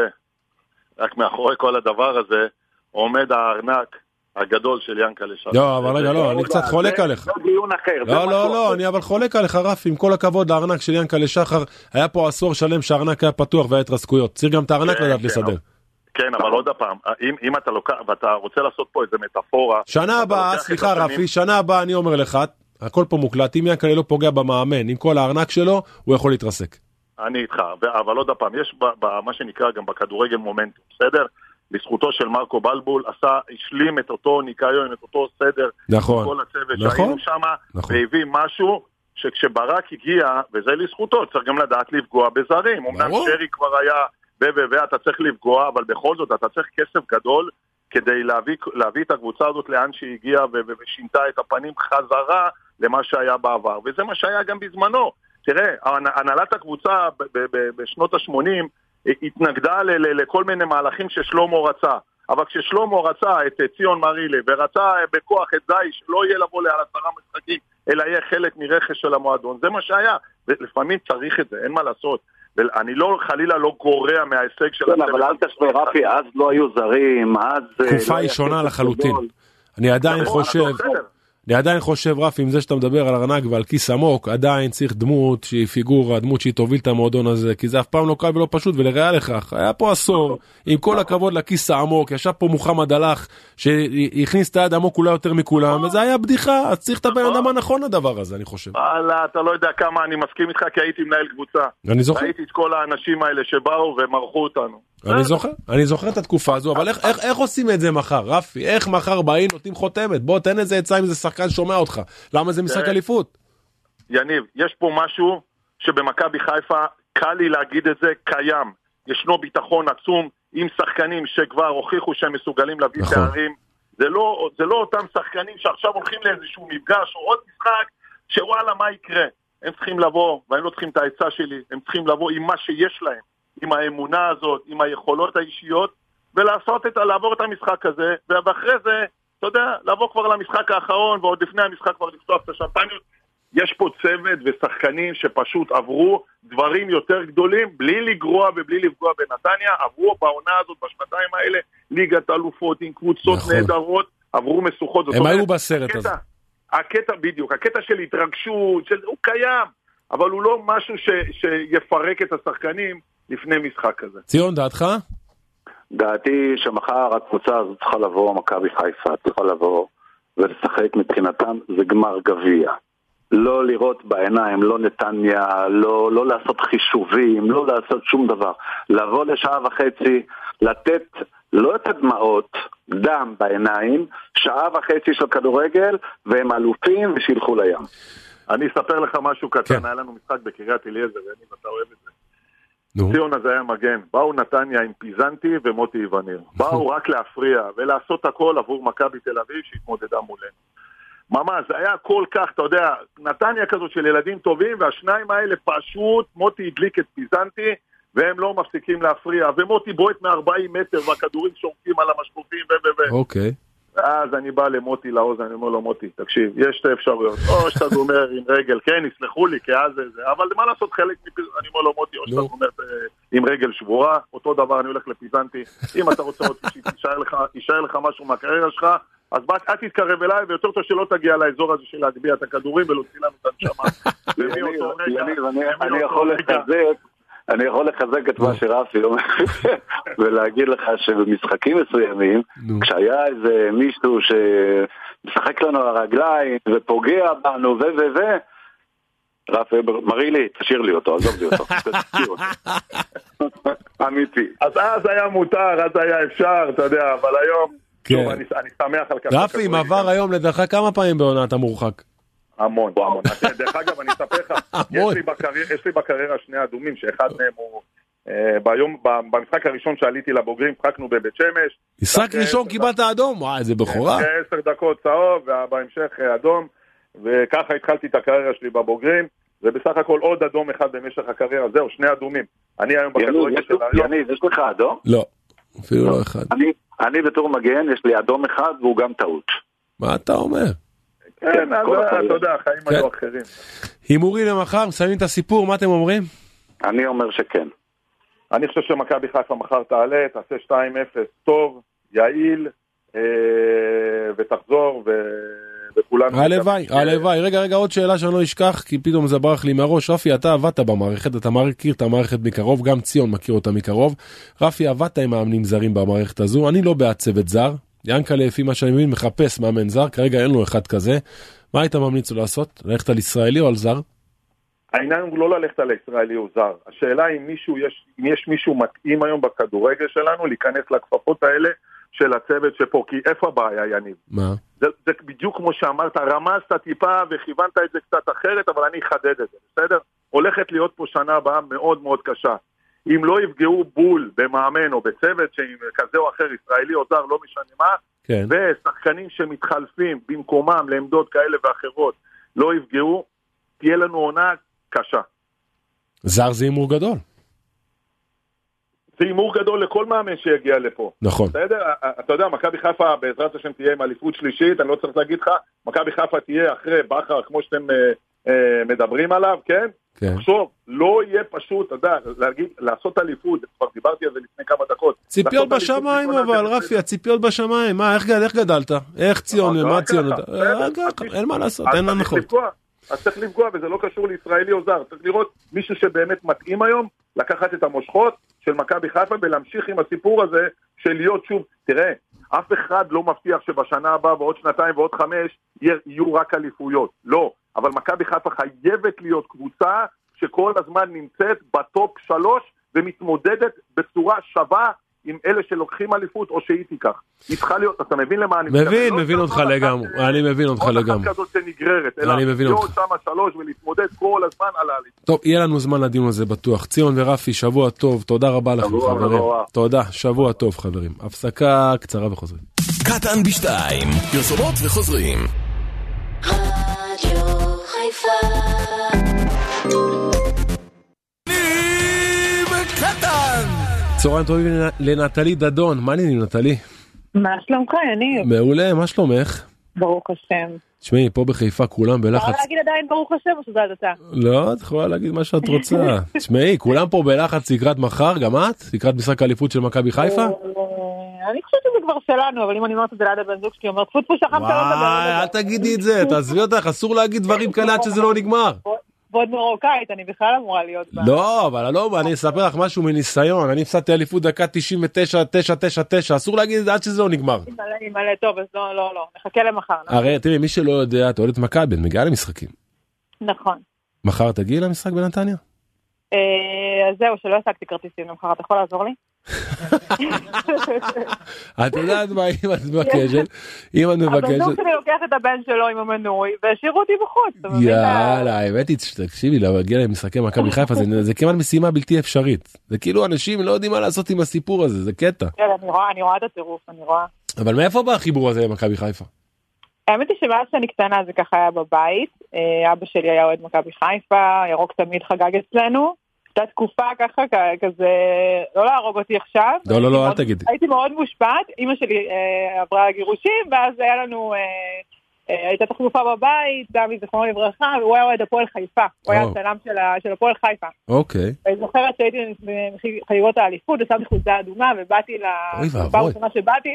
רק מאחורי כל הדבר הזה עומד הארנק הגדול של ינקלה שחר. לא, אבל רגע, לא, אני קצת חולק עליך. זה דיון אחר. לא, לא, לא. אני אבל חולק עליך, רפי, עם כל הכבוד לארנק של ינקלה שחר, היה פה עשור שלם שהארנק היה פתוח והיה התרסקויות. צריך גם את הארנק כן, לדעת כן, לסדר. כן, אבל עוד פעם, אם, אם אתה לוקח, ואתה רוצה לעשות פה איזה מטאפורה... שנה הבאה, סליחה רפי, שנה הבאה אני אומר לך, הכל פה מוקלט, אם ינקלה לא פוגע במאמן, עם כל הארנק שלו, הוא יכול להתרסק. אני איתך, אבל עוד פעם, יש מה שנקרא גם בכדורגל מומנטום, בסדר? לזכותו של מרקו בלבול, עשה, השלים את אותו ניקיון, את אותו סדר, נכון, כל הצוות נכון, שהיינו שם, נכון. והביא משהו שכשברק הגיע, וזה לזכותו, צריך גם לדעת לפגוע בזרים. אמנם ברור. שרי כבר היה, ו ו ו אתה צריך לפגוע, אבל בכל זאת אתה צריך כסף גדול כדי להביא, להביא את הקבוצה הזאת לאן שהיא הגיעה ושינתה את הפנים חזרה למה שהיה בעבר, וזה מה שהיה גם בזמנו. תראה, הנ- הנהלת הקבוצה בשנות ה-80 התנגדה ל- ל- לכל מיני מהלכים ששלמה רצה. אבל כששלמה רצה את אה, ציון מרילה ורצה אה, בכוח את זי שלא יהיה לבוא לעל עשרה משחקים אלא יהיה חלק מרכש של המועדון, זה מה שהיה. ולפעמים צריך את זה, אין מה לעשות. ואני לא, חלילה לא גורע מההישג של כן, אבל אל תשווה רפי, אז לא היו זרים, אז... אה, תקופה לא היא שונה לחלוטין. אני עדיין נכון, חושב, בסדר. אני עדיין חושב, רפי, עם זה שאתה מדבר על ארנק ועל כיס עמוק, עדיין צריך דמות שהיא פיגורה, דמות שהיא תוביל את המועדון הזה, כי זה אף פעם לא קל ולא פשוט, ולראיה לכך, היה פה עשור, עם כל הכבוד לכיס העמוק, ישב פה מוחמד הלך, שהכניס את היד עמוק אולי יותר מכולם, וזה היה בדיחה, אז צריך את הבן אדם הנכון לדבר הזה, אני חושב. וואלה, אתה לא יודע כמה אני מסכים איתך, כי הייתי מנהל קבוצה. אני זוכר, ראיתי את כל האנשים האלה שבאו ומרחו אותנו. אני זוכר, אני זוכר את התקופה הזו, אבל איך- איך איך עושים את זה מחר, רפי? איך מחר באים, נותנים חותמת? בוא, תן איזה עצה אם איזה שחקן שומע אותך. למה זה משחק תראה. אליפות? יניב, יש פה משהו שבמכבי חיפה קל לי להגיד את זה, קיים. ישנו ביטחון עצום עם שחקנים שכבר הוכיחו שהם מסוגלים להביא נכון. תארים. זה לא, זה לא אותם שחקנים שעכשיו הולכים לאיזשהו מפגש או עוד משחק, שוואלה, מה יקרה? הם צריכים לבוא, והם לא צריכים את העצה שלי, הם צריכים לבוא עם מה שיש להם, עם האמונה הזאת, עם היכולות האישיות, ולעשות את, לעבור את המשחק הזה, ואחרי זה, אתה יודע, לעבור כבר למשחק האחרון, ועוד לפני המשחק כבר לפתוח את השמפניות. יש פה צוות ושחקנים שפשוט עברו דברים יותר גדולים, בלי לגרוע ובלי לפגוע בנתניה, עברו בעונה הזאת, בשנתיים האלה, ליגת אלופות עם קבוצות נכון. נהדרות, עברו משוכות. הם היו בסרט הזה. הקטע, בדיוק, הקטע של התרגשות, של, הוא קיים, אבל הוא לא משהו ש, שיפרק את השחקנים לפני משחק כזה. ציון, דעתך? דעתי שמחר הקבוצה הזאת צריכה לבוא, מכבי חיפה צריכה לבוא ולשחק מבחינתם, זה גמר גביע. לא לראות בעיניים, לא נתניה, לא, לא לעשות חישובים, לא לעשות שום דבר. לבוא לשעה וחצי, לתת לא את הדמעות, דם בעיניים, שעה וחצי של כדורגל, והם אלופים ושילכו לים. אני אספר לך משהו קטן, כן. היה לנו משחק בקריית אליעזר, יניב, אתה אוהב את זה. נו. ציון הזה היה מגן. באו נתניה עם פיזנטי ומוטי איווניר. באו רק להפריע ולעשות הכל עבור מכבי תל אביב שהתמודדה מולנו. ממש, זה היה כל כך, אתה יודע, נתניה כזאת של ילדים טובים, והשניים האלה פשוט, מוטי הדליק את פיזנטי, והם לא מפסיקים להפריע, ומוטי בועט מ-40 מטר, והכדורים שורקים על המשקופים, ו... ו... ו... אוקיי. ואז אני בא למוטי לאוזן, אני אומר לו, מוטי, תקשיב, יש שתי אפשרויות. או שאתה גומר עם רגל, כן, יסלחו לי, כי אז זה זה, אבל מה לעשות, חלק אני אומר לו, מוטי, או שאתה. גומר אה, עם רגל שבורה, אותו דבר, אני הולך לפיזנטי. אם אתה רוצה עוד יישאר לך משהו מהקריירה שלך, אז אל תתקרב אליי, ויותר טוב שלא תגיע לאזור הזה של להגביה את הכדורים ולהוציא לנו את הנשמה. יניב, אני- יכול לחזק, אני יכול לחזק את מה שרפי אומר, ולהגיד לך שבמשחקים מסוימים. כשהיה איזה מישהו שמשחק לנו על הרגליים ופוגע בנו ו ו ו רפי מראה לי, תשאיר לי אותו, עזוב לי אותו. אמיתי. אז אז היה מותר, אז היה אפשר, אתה יודע, אבל היום, כן. אני אני שמח על כך. רפי, עבר היום לדעתך כמה פעמים בעונה אתה מורחק? המון, המון. דרך אגב, אני אספר לך. יש לי בקריירה- יש לי בקריירה שני אדומים, שאחד מהם הוא... אה, ביום, במשחק הראשון שעליתי לבוגרים, משחקנו בבית שמש. משחק ראשון קיבלת אדום? וואי, איזה בכורה. עשר דקות צהוב, ובהמשך אה, אדום, וככה התחלתי את הקריירה שלי בבוגרים, ובסך הכל עוד אדום אחד במשך הקריירה, זהו, שני אדומים. אני היום בכדורגל של היום, יניב, יש לך אדום? לא, אפילו לא אחד. אני- אני בתור מגן, יש לי אדום אחד והוא גם טעות. מה אתה אומר? כן, אז. אתה יודע, החיים כן. היו אחרים. הימורים למחר, מסיימים את הסיפור, מה אתם אומרים? אני אומר שכן. אני חושב שמכבי חיפה מחר תעלה, תעשה 2-0 טוב, יעיל, אה, ותחזור, ו... וכולנו... הלוואי, הלוואי. רגע, רגע, עוד שאלה שאני לא אשכח, כי פתאום זה ברח לי מהראש. רפי, אתה עבדת במערכת, אתה מכיר את המערכת מקרוב, גם ציון מכיר אותה מקרוב. רפי, עבדת עם מאמנים זרים במערכת הזו, אני לא בעד צוות זר. ינקלה, לפי מה שאני מבין, מחפש מאמן זר, כרגע אין לו אחד כזה. מה היית ממליץ לו לעשות? ללכת על ישראלי או על זר? העניין הוא לא ללכת על הישראלי או זר. השאלה אם מישהו, יש, אם יש מישהו מתאים היום בכדורגל שלנו להיכנס לכפפות האלה של הצוות שפה, כי איפה הבעיה, יניב? מה? זה, זה בדיוק כמו שאמרת, רמזת טיפה וכיוונת את זה קצת אחרת, אבל אני אחדד את זה, בסדר? הולכת להיות פה שנה הבאה מאוד מאוד קשה. אם לא יפגעו בול במאמן או בצוות כזה או אחר, ישראלי או זר, לא משנה מה, כן. ושחקנים שמתחלפים במקומם לעמדות כאלה ואחרות לא יפגעו, תהיה לנו עונה קשה. זר זה הימור גדול. זה הימור גדול לכל מאמן שיגיע לפה. נכון. בסדר? אתה יודע, מכבי חיפה בעזרת השם תהיה עם אליפות שלישית, אני לא צריך להגיד לך, מכבי חיפה תהיה אחרי בכר כמו שאתם אה, אה, מדברים עליו, כן? כן. תחשוב, לא יהיה פשוט, אתה יודע, להגיד, לעשות אליפות, כבר דיברתי על זה לפני כמה דקות. ציפיות בשמיים אבל, זה- רפי, הציפיות בשמיים. מה, איך איך גדלת? איך ציון, נכון, מה ציון? אה, אין מה לעשות, אין הנחות. אז צריך לפגוע, וזה לא קשור לישראלי או זר. צריך לראות מישהו שבאמת מתאים היום, לקחת את המושכות של מכבי חיפה ולהמשיך עם הסיפור הזה של להיות שוב, תראה, אף אחד לא מבטיח שבשנה הבאה ועוד שנתיים ועוד חמש יהיו רק אליפויות. לא. אבל מכבי חיפה חייבת להיות קבוצה שכל הזמן נמצאת בטופ שלוש ומתמודדת בצורה שווה עם אלה שלוקחים אליפות או שהיא תיקח. היא צריכה להיות, אתה מבין למה אני מתכוון? מבין, לא מבין כל אותך לגמרי, אני מבין אותך עוד לגמרי. אחת כזאת שנגררת, אלא אני מבין להיות. שמה שלוש ולהתמודד כל הזמן על האליפות. טוב, יהיה לנו זמן לדיון הזה בטוח. ציון ורפי, שבוע טוב, תודה רבה לכם חברים. תודה, שבוע טוב חברים. הפסקה קצרה וחוזרים. קטן בשתיים, פרסומות וחוזרים. רדיו חיפה! צהריים טובים לנ- לנטלי דדון, מה העניינים נטלי? מה שלומך, יניב? מעולה, מה שלומך? ברוך השם. תשמעי, פה בחיפה כולם אפשר בלחץ. להגיד עדיין ברוך השם או שזה הדתה? לא, את יכולה להגיד מה שאת רוצה. תשמעי, כולם פה בלחץ לקראת מחר, גם את? לקראת משחק האליפות של מכבי חיפה? אה, אני חושבת שזה כבר שלנו, אבל אם אני אומרת את זה ליד הבן זוג שלי, הוא אומר טפו טפו שכחת לא לדבר. וואי, אל תגידי את זה, תעזבי אותך, אסור להגיד דברים כאלה עד שזה לא נגמר. ועוד מרוקאית, אני בכלל אמורה להיות בה. לא, אבל לא, אני אספר לך משהו מניסיון, אני הפסדתי אליפות דקה 99, 999, אסור להגיד את זה עד שזה לא נגמר. מלא, מלא, טוב, אז לא, לא, לא, נחכה למחר. הרי תראי, מי שלא יודע, את אוהדת מכבי, את מגיעה למשחקים. נכון. מחר תגיעי למשחק בנתניה? אה, אז זהו, שלא השגתי כרטיסים למחר, אתה יכול לעזור לי? את יודעת מה, אם את מבקשת, אם את הבן מבקשת, שלי לוקח את הבן שלו עם המנוי, והשאירו אותי בחוץ. יאללה, האמת היא, תקשיבי, להגיע למשחקי מכבי חיפה זה- כמעט משימה בלתי אפשרית. זה כאילו אנשים לא יודעים מה לעשות עם הסיפור הזה, זה קטע. אני רואה, אני רואה את הטירוף, אני רואה. אבל מאיפה בא החיבור הזה למכבי חיפה? האמת היא שמאז שאני קטנה זה ככה היה בבית, אה, אבא שלי היה אוהד מכבי חיפה, ירוק תמיד חגג אצלנו, הייתה תקופה ככה כזה, לא להרוג אותי עכשיו. לא, לא, לא, אל תגידי. הייתי מאוד מושפעת, אימא שלי אה, עברה גירושים, ואז היה לנו, אה, אה, הייתה תחלופה בבית, דמי זיכרונו לברכה, והוא היה אוהד הפועל חיפה, הוא היה. הצלם של של הפועל חיפה. אוקיי. ואני זוכרת שהייתי בחגיגות האליפות, ושמתי חולצה אדומה, ובאתי ל... פעם ראשונה שבאתי.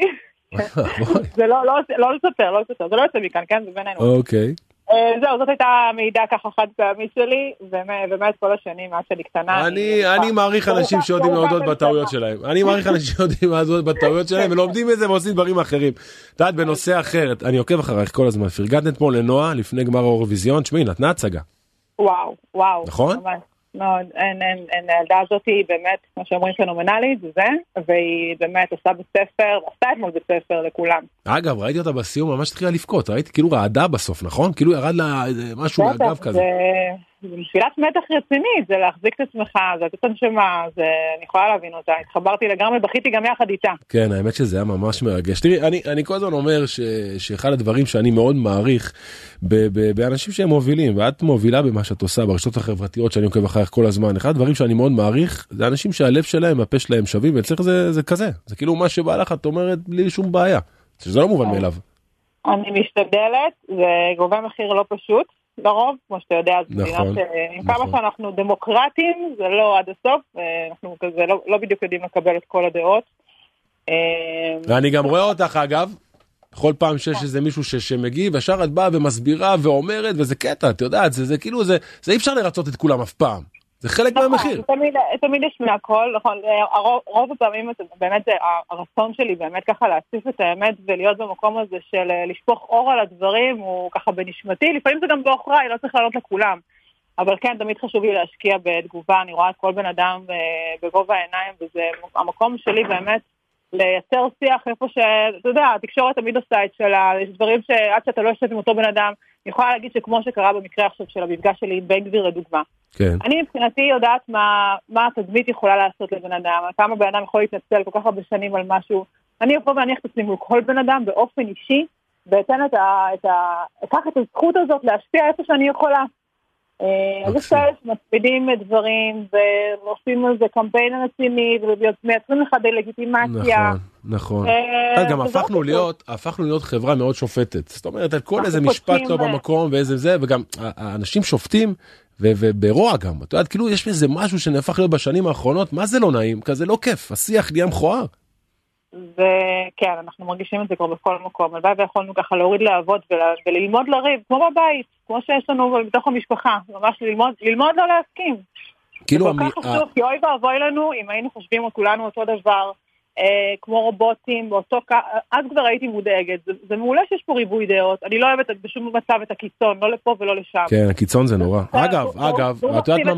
זה לא, לא, לא לספר, לא לספר, זה לא יוצא מכאן, כן? זה בינינו. אוקיי. אה, זהו, זאת הייתה מעידה ככה חד פעמית שלי, ומ- באמת כל השנים, מאז שאני קטנה. אני מעריך אנשים שיודעים להודות בטעויות שלהם. אני מעריך אנשים שיודעים להודות בטעויות שלהם ולומדים מזה ועושים דברים אחרים. את יודעת, בנושא אחר, אני עוקב אחרייך כל הזמן. פרגנת אתמול לנועה לפני גמר האירוויזיון, תשמעי, נתנה הצגה. וואו, וואו. נכון? ממש. מאוד, אין, אין, אין, הילדה הזאת היא באמת, כמו שאומרים, פנומנלית, זה והיא באמת עושה בית ספר, עשתה אתמול בית ספר לכולם. אגב, ראיתי אותה בסיום, ממש התחילה לבכות, ראיתי כאילו רעדה בסוף, נכון? כאילו ירד לה משהו מהגב כזה. זה- זה נפילת מתח רצינית, זה להחזיק את עצמך, זה לתת הנשמה, זה, אני יכולה להבין אותה, התחברתי לגמרי, בכיתי גם יחד איתה. כן, האמת שזה היה ממש מרגש. תראי, אני, אני כל הזמן אומר ש, שאחד הדברים שאני מאוד מעריך ב, ב, באנשים שהם מובילים, ואת מובילה במה שאת עושה ברשתות החברתיות שאני עוקב אחריך כל הזמן, אחד הדברים שאני מאוד מעריך זה אנשים שהלב שלהם והפה שלהם שווים, ואצלך זה, זה כזה, זה כאילו מה שבא לך את אומרת בלי שום בעיה, שזה לא מובן מאליו. אני משתדלת, זה גובה מחיר לא פשוט, לרוב, כמו שאתה יודע, זו מדינה נכון, שעם נכון. כמה שאנחנו דמוקרטים, זה לא עד הסוף, אה, אנחנו כזה לא, לא בדיוק יודעים לקבל את כל הדעות. אה, ואני גם רואה אותך אגב, בכל פעם שיש איזה מישהו ש, שמגיב, ישר את באה ומסבירה ואומרת, וזה קטע, את יודעת, זה, זה כאילו, זה, זה אי אפשר לרצות את כולם אף פעם. זה חלק נכון, מהמחיר. תמיד, תמיד יש מהכל, נכון, הרוב, רוב הפעמים באמת הרצון שלי באמת ככה להציף את האמת ולהיות במקום הזה של אה, לשפוך אור על הדברים, הוא ככה בנשמתי, לפעמים זה גם בעוכריי, לא צריך לענות לכולם. אבל כן, תמיד חשוב לי להשקיע בתגובה, אני רואה את כל בן אדם אה, בגובה העיניים, וזה המקום שלי באמת לייצר שיח איפה ש... אתה יודע, התקשורת תמיד עושה את שלה, יש דברים שעד שאתה לא יושב עם אותו בן אדם, אני יכולה להגיד שכמו שקרה במקרה עכשיו של המפגש שלי עם בן גביר לדוגמה, כן. אני מבחינתי יודעת מה, מה התדמית יכולה לעשות לבן אדם, כמה בן אדם יכול להתנצל כל כך הרבה שנים על משהו. אני אבוא ואניח את עצמי מול כל בן אדם באופן אישי, ואתן את ה... את ה... אקח את הזכות הזאת להשפיע איפה שאני יכולה. אה, אז יש מקסים. כאלה שמקפידים דברים, ועושים על זה קמפיין רציני, ומייצרים לך דה-לגיטימציה. נכון, נכון. אה, יודעת, גם וזה הפכנו לא להיות, הפכנו להיות חברה מאוד שופטת. זאת אומרת, על כל איזה משפט לא אה, במקום ואיזה זה, וגם האנשים שופטים, וברוע גם. את יודעת, כאילו יש איזה משהו שנהפך להיות בשנים האחרונות, מה זה לא נעים? כזה לא כיף, השיח נהיה מכוער. וכן, אנחנו מרגישים את זה כבר בכל מקום. הלוואי ויכולנו ככה להוריד להבות ול... וללמוד לריב, כמו בבית, כמו שיש לנו בתוך המשפחה, ממש ללמוד, ללמוד לא להסכים. כאילו, זה המ- כל כך חשוב, כי אוי ואבוי לנו אם היינו חושבים כולנו אותו דבר, אה, כמו רובוטים, באותו ק... אז כבר הייתי מודאגת. זה, זה מעולה שיש פה ריבוי דעות, אני לא אוהבת בשום מצב את הקיצון, לא לפה ולא לשם. כן, הקיצון זה נורא. אגב, אגב, את יודעת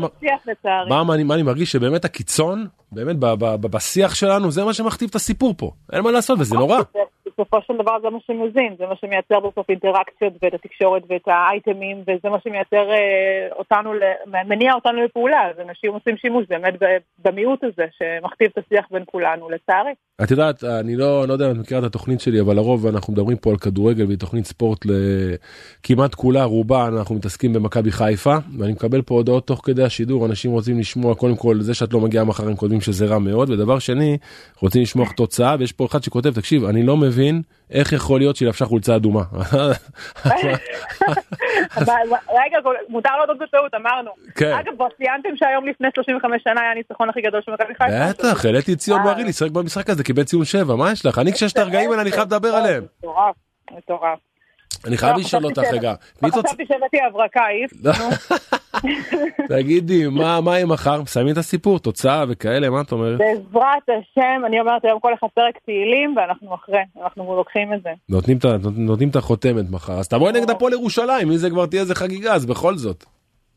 מה... מה אני מרגיש שבאמת הקיצון, באמת בשיח שלנו, זה מה שמכתיב את הסיפור פה. אין מה לעשות וזה נורא. בסופו של דבר זה מה שמזין, זה מה שמייצר בסוף אינטראקציות ואת התקשורת ואת האייטמים, וזה מה שמייצר אה, אותנו, מניע אותנו לפעולה, אז אנשים עושים שימוש באמת במיעוט הזה שמכתיב את השיח בין כולנו, לצערי. את יודעת, אני לא, לא יודע אם את מכירה את התוכנית שלי, אבל לרוב אנחנו מדברים פה על כדורגל והיא תוכנית ספורט לכמעט כולה, רובה אנחנו מתעסקים במכבי חיפה, ואני מקבל פה הודעות תוך כדי השידור, אנשים רוצים לשמוע, קודם כל זה שאת לא מגיעה מחר הם כותבים שזה רע מאוד, ודבר שני, רוצים לשמוח תוצאה, ויש פה אחד שכותב, תקשיב, אני לא מבין איך יכול להיות שהיא לבשה חולצה אדומה. רגע, מותר להודות בטעות, אמרנו. כן. אגב, כבר ציינתם שהיום לפני 35 שנה היה הניצחון הכי גדול של מכבי חיפה. בטח, העליתי את ציון אה. מרילי, שיחק במשחק הזה, קיבל ציון 7, מה יש לך? אני כשיש את הרגעים האלה, אני חייב לדבר עליהם. מטורף, מטורף. אני חייב לא, לשאול אותך רגע. תוצ... חשבתי שהבאתי הברקה, איף. לא. תגידי, מה עם מחר? מסיימים את הסיפור, תוצאה וכאלה, מה את אומרת? בעזרת השם, אני אומרת היום כל אחד פרק תהילים ואנחנו אחרי, אנחנו לוקחים את זה. נותנים את ה- נותנים את החותמת מחר, אז תבואי נגד הפועל ירושלים, אם זה כבר תהיה איזה חגיגה, אז בכל זאת.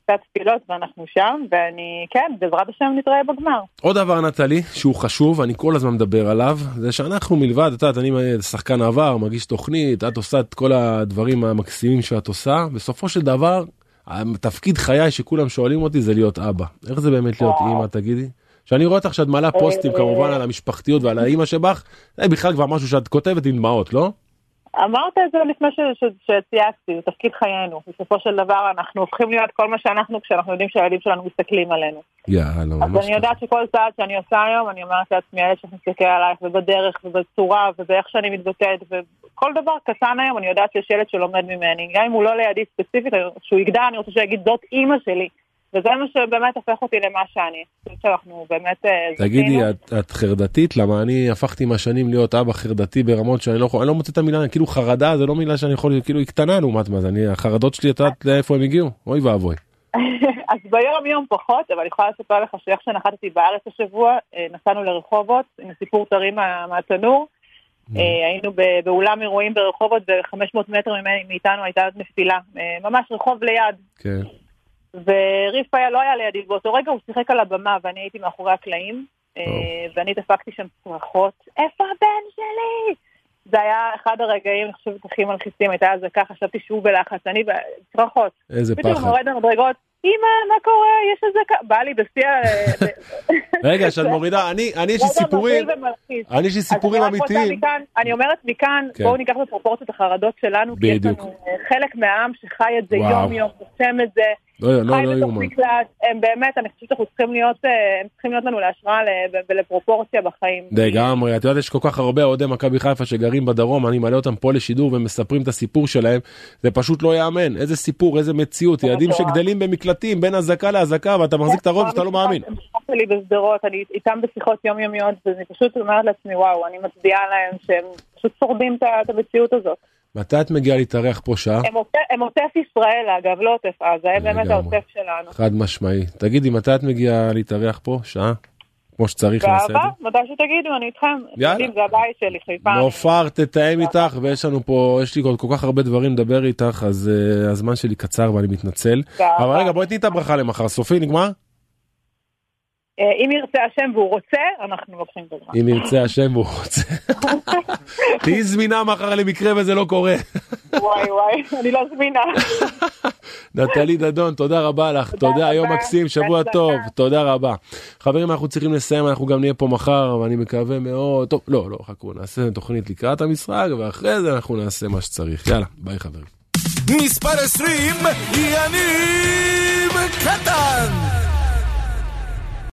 קצת תפילות ואנחנו שם, ואני, כן, בעזרת השם נתראה בגמר. עוד דבר נטלי שהוא חשוב אני כל הזמן מדבר עליו זה שאנחנו מלבד את יודעת אני שחקן עבר מגיש תוכנית את עושה את כל הדברים המקסימים שאת עושה בסופו של דבר התפקיד חיי שכולם שואלים אותי זה להיות אבא איך זה באמת להיות אימא תגידי. שאני רואה אותך שאת מעלה פוסטים כמובן על המשפחתיות ועל האימא שבך זה בכלל כבר משהו שאת כותבת עם דמעות לא? אמרת את זה לפני שצייצתי, זה תפקיד חיינו. בסופו של דבר אנחנו הופכים להיות כל מה שאנחנו כשאנחנו יודעים שהילדים שלנו מסתכלים עלינו. יאללה אז ממש אני יודעת שכל צעד שאני עושה היום, אני אומרת לעצמי, הילד שלך מסתכל עלייך, ובדרך, ובצורה, ובאיך שאני מתבטאת, וכל דבר קטן היום, אני יודעת שיש ילד שלומד ממני. גם אם הוא לא לידי ספציפית, כשהוא יגדל, אני רוצה שיגיד, זאת אימא שלי. וזה מה שבאמת הופך אותי למה שאני. אני חושבת שאנחנו באמת... אה, תגידי. את, את חרדתית למה אני הפכתי עם השנים להיות אבא חרדתי ברמות שאני לא יכול אני לא מוצא את המילה כאילו חרדה זה לא מילה שאני יכול כאילו היא קטנה לעומת מה זה אני החרדות שלי את יודעת לאיפה הם הגיעו אוי ואבוי. אז ביום יום פחות, אבל אני יכולה לספר לך שאיך שנחתתי בארץ השבוע, אה, נסענו לרחובות, עם סיפור טרי מה- מהתנור. אה, היינו באולם אירועים ברחובות, ו-500 מטר ממני- מאיתנו הייתה נפילה, אה, ממש רחוב ליד. כן. וריף היה, לא היה לידי, באותו רגע הוא שיחק על הבמה ואני הייתי מאחורי הקלעים, אה, ואני דפקתי שם צרחות, איפה הבן שלי? זה היה אחד הרגעים, אני חושבת, הכי מלחיצים, הייתה אזעקה, חשבתי שהוא בלחץ, אני בצרחות. איזה פתאום פחד. מורד במדרגות, אמא, מה קורה? יש אזעקה. בא לי בשיא ה... רגע שאת מורידה אני אני יש לי רגע סיפורים מבהיל ומלחיץ. אני יש לי סיפורים אז אמיתיים. אני אומרת מכאן, כן. בואו ניקח בפרופורציות החרדות שלנו, כי יש. לנו חלק מהעם שחי את זה וואו. יום יום, חוסם את זה, לא לא לא בתוך יאומן. הם באמת, אני חושבת שאנחנו צריכים להיות, אה, הם צריכים להיות לנו להשראה ולפרופורציה בחיים. לגמרי את יודעת יש כל כך הרבה אוהדי מכבי חיפה שגרים בדרום אני מעלה אותם פה לשידור ומספרים את הסיפור שלהם זה פשוט לא יאמן איזה סיפור איזה מציאות ילדים. שגדלים במקלטים בין אזעקה לאזעקה ואתה מחזיק את הראש ואתה לא מאמין. שלי בשדרות, אני איתם בשיחות יומיומיות, ואני פשוט אומרת לעצמי, וואו, אני מצדיעה להם שהם פשוט שורדים את המציאות הזאת. מתי את מגיעה להתארח פה שעה? הם עוטף- ישראל, אגב, לא עוטף עזה, הם באמת. העוטף שלנו. חד משמעי. תגידי, מתי את מגיעה להתארח פה? שעה? כמו שצריך נעשה את באהבה. מתי שתגידו, אני איתכם. יאללה. זה הבית שלי, חיפה. נופר תתאם איתך ויש לנו פה, יש לי כל כך הרבה דברים לדבר איתך אז uh, הזמן שלי קצר ואני מתנצל. אבל רגע בואי תני את הברכה למחר. סופי נגמר? אה, אם ירצה השם והוא רוצה, אנחנו לוקחים את הזמן. אם ירצה השם והוא רוצה. תהיי זמינה מחר למקרה וזה לא קורה. וואי וואי, אני לא זמינה. נטלי דדון, תודה רבה לך, תודה, יום רבה. מקסים, שבוע. טוב, תודה רבה. חברים, אנחנו צריכים לסיים, אנחנו גם נהיה פה מחר, ואני מקווה מאוד, טוב, לא, לא, חכו, נעשה תוכנית לקראת המשחק, ואחרי זה אנחנו נעשה מה שצריך. יאללה, ביי חברים. מספר 20, יניב קטן!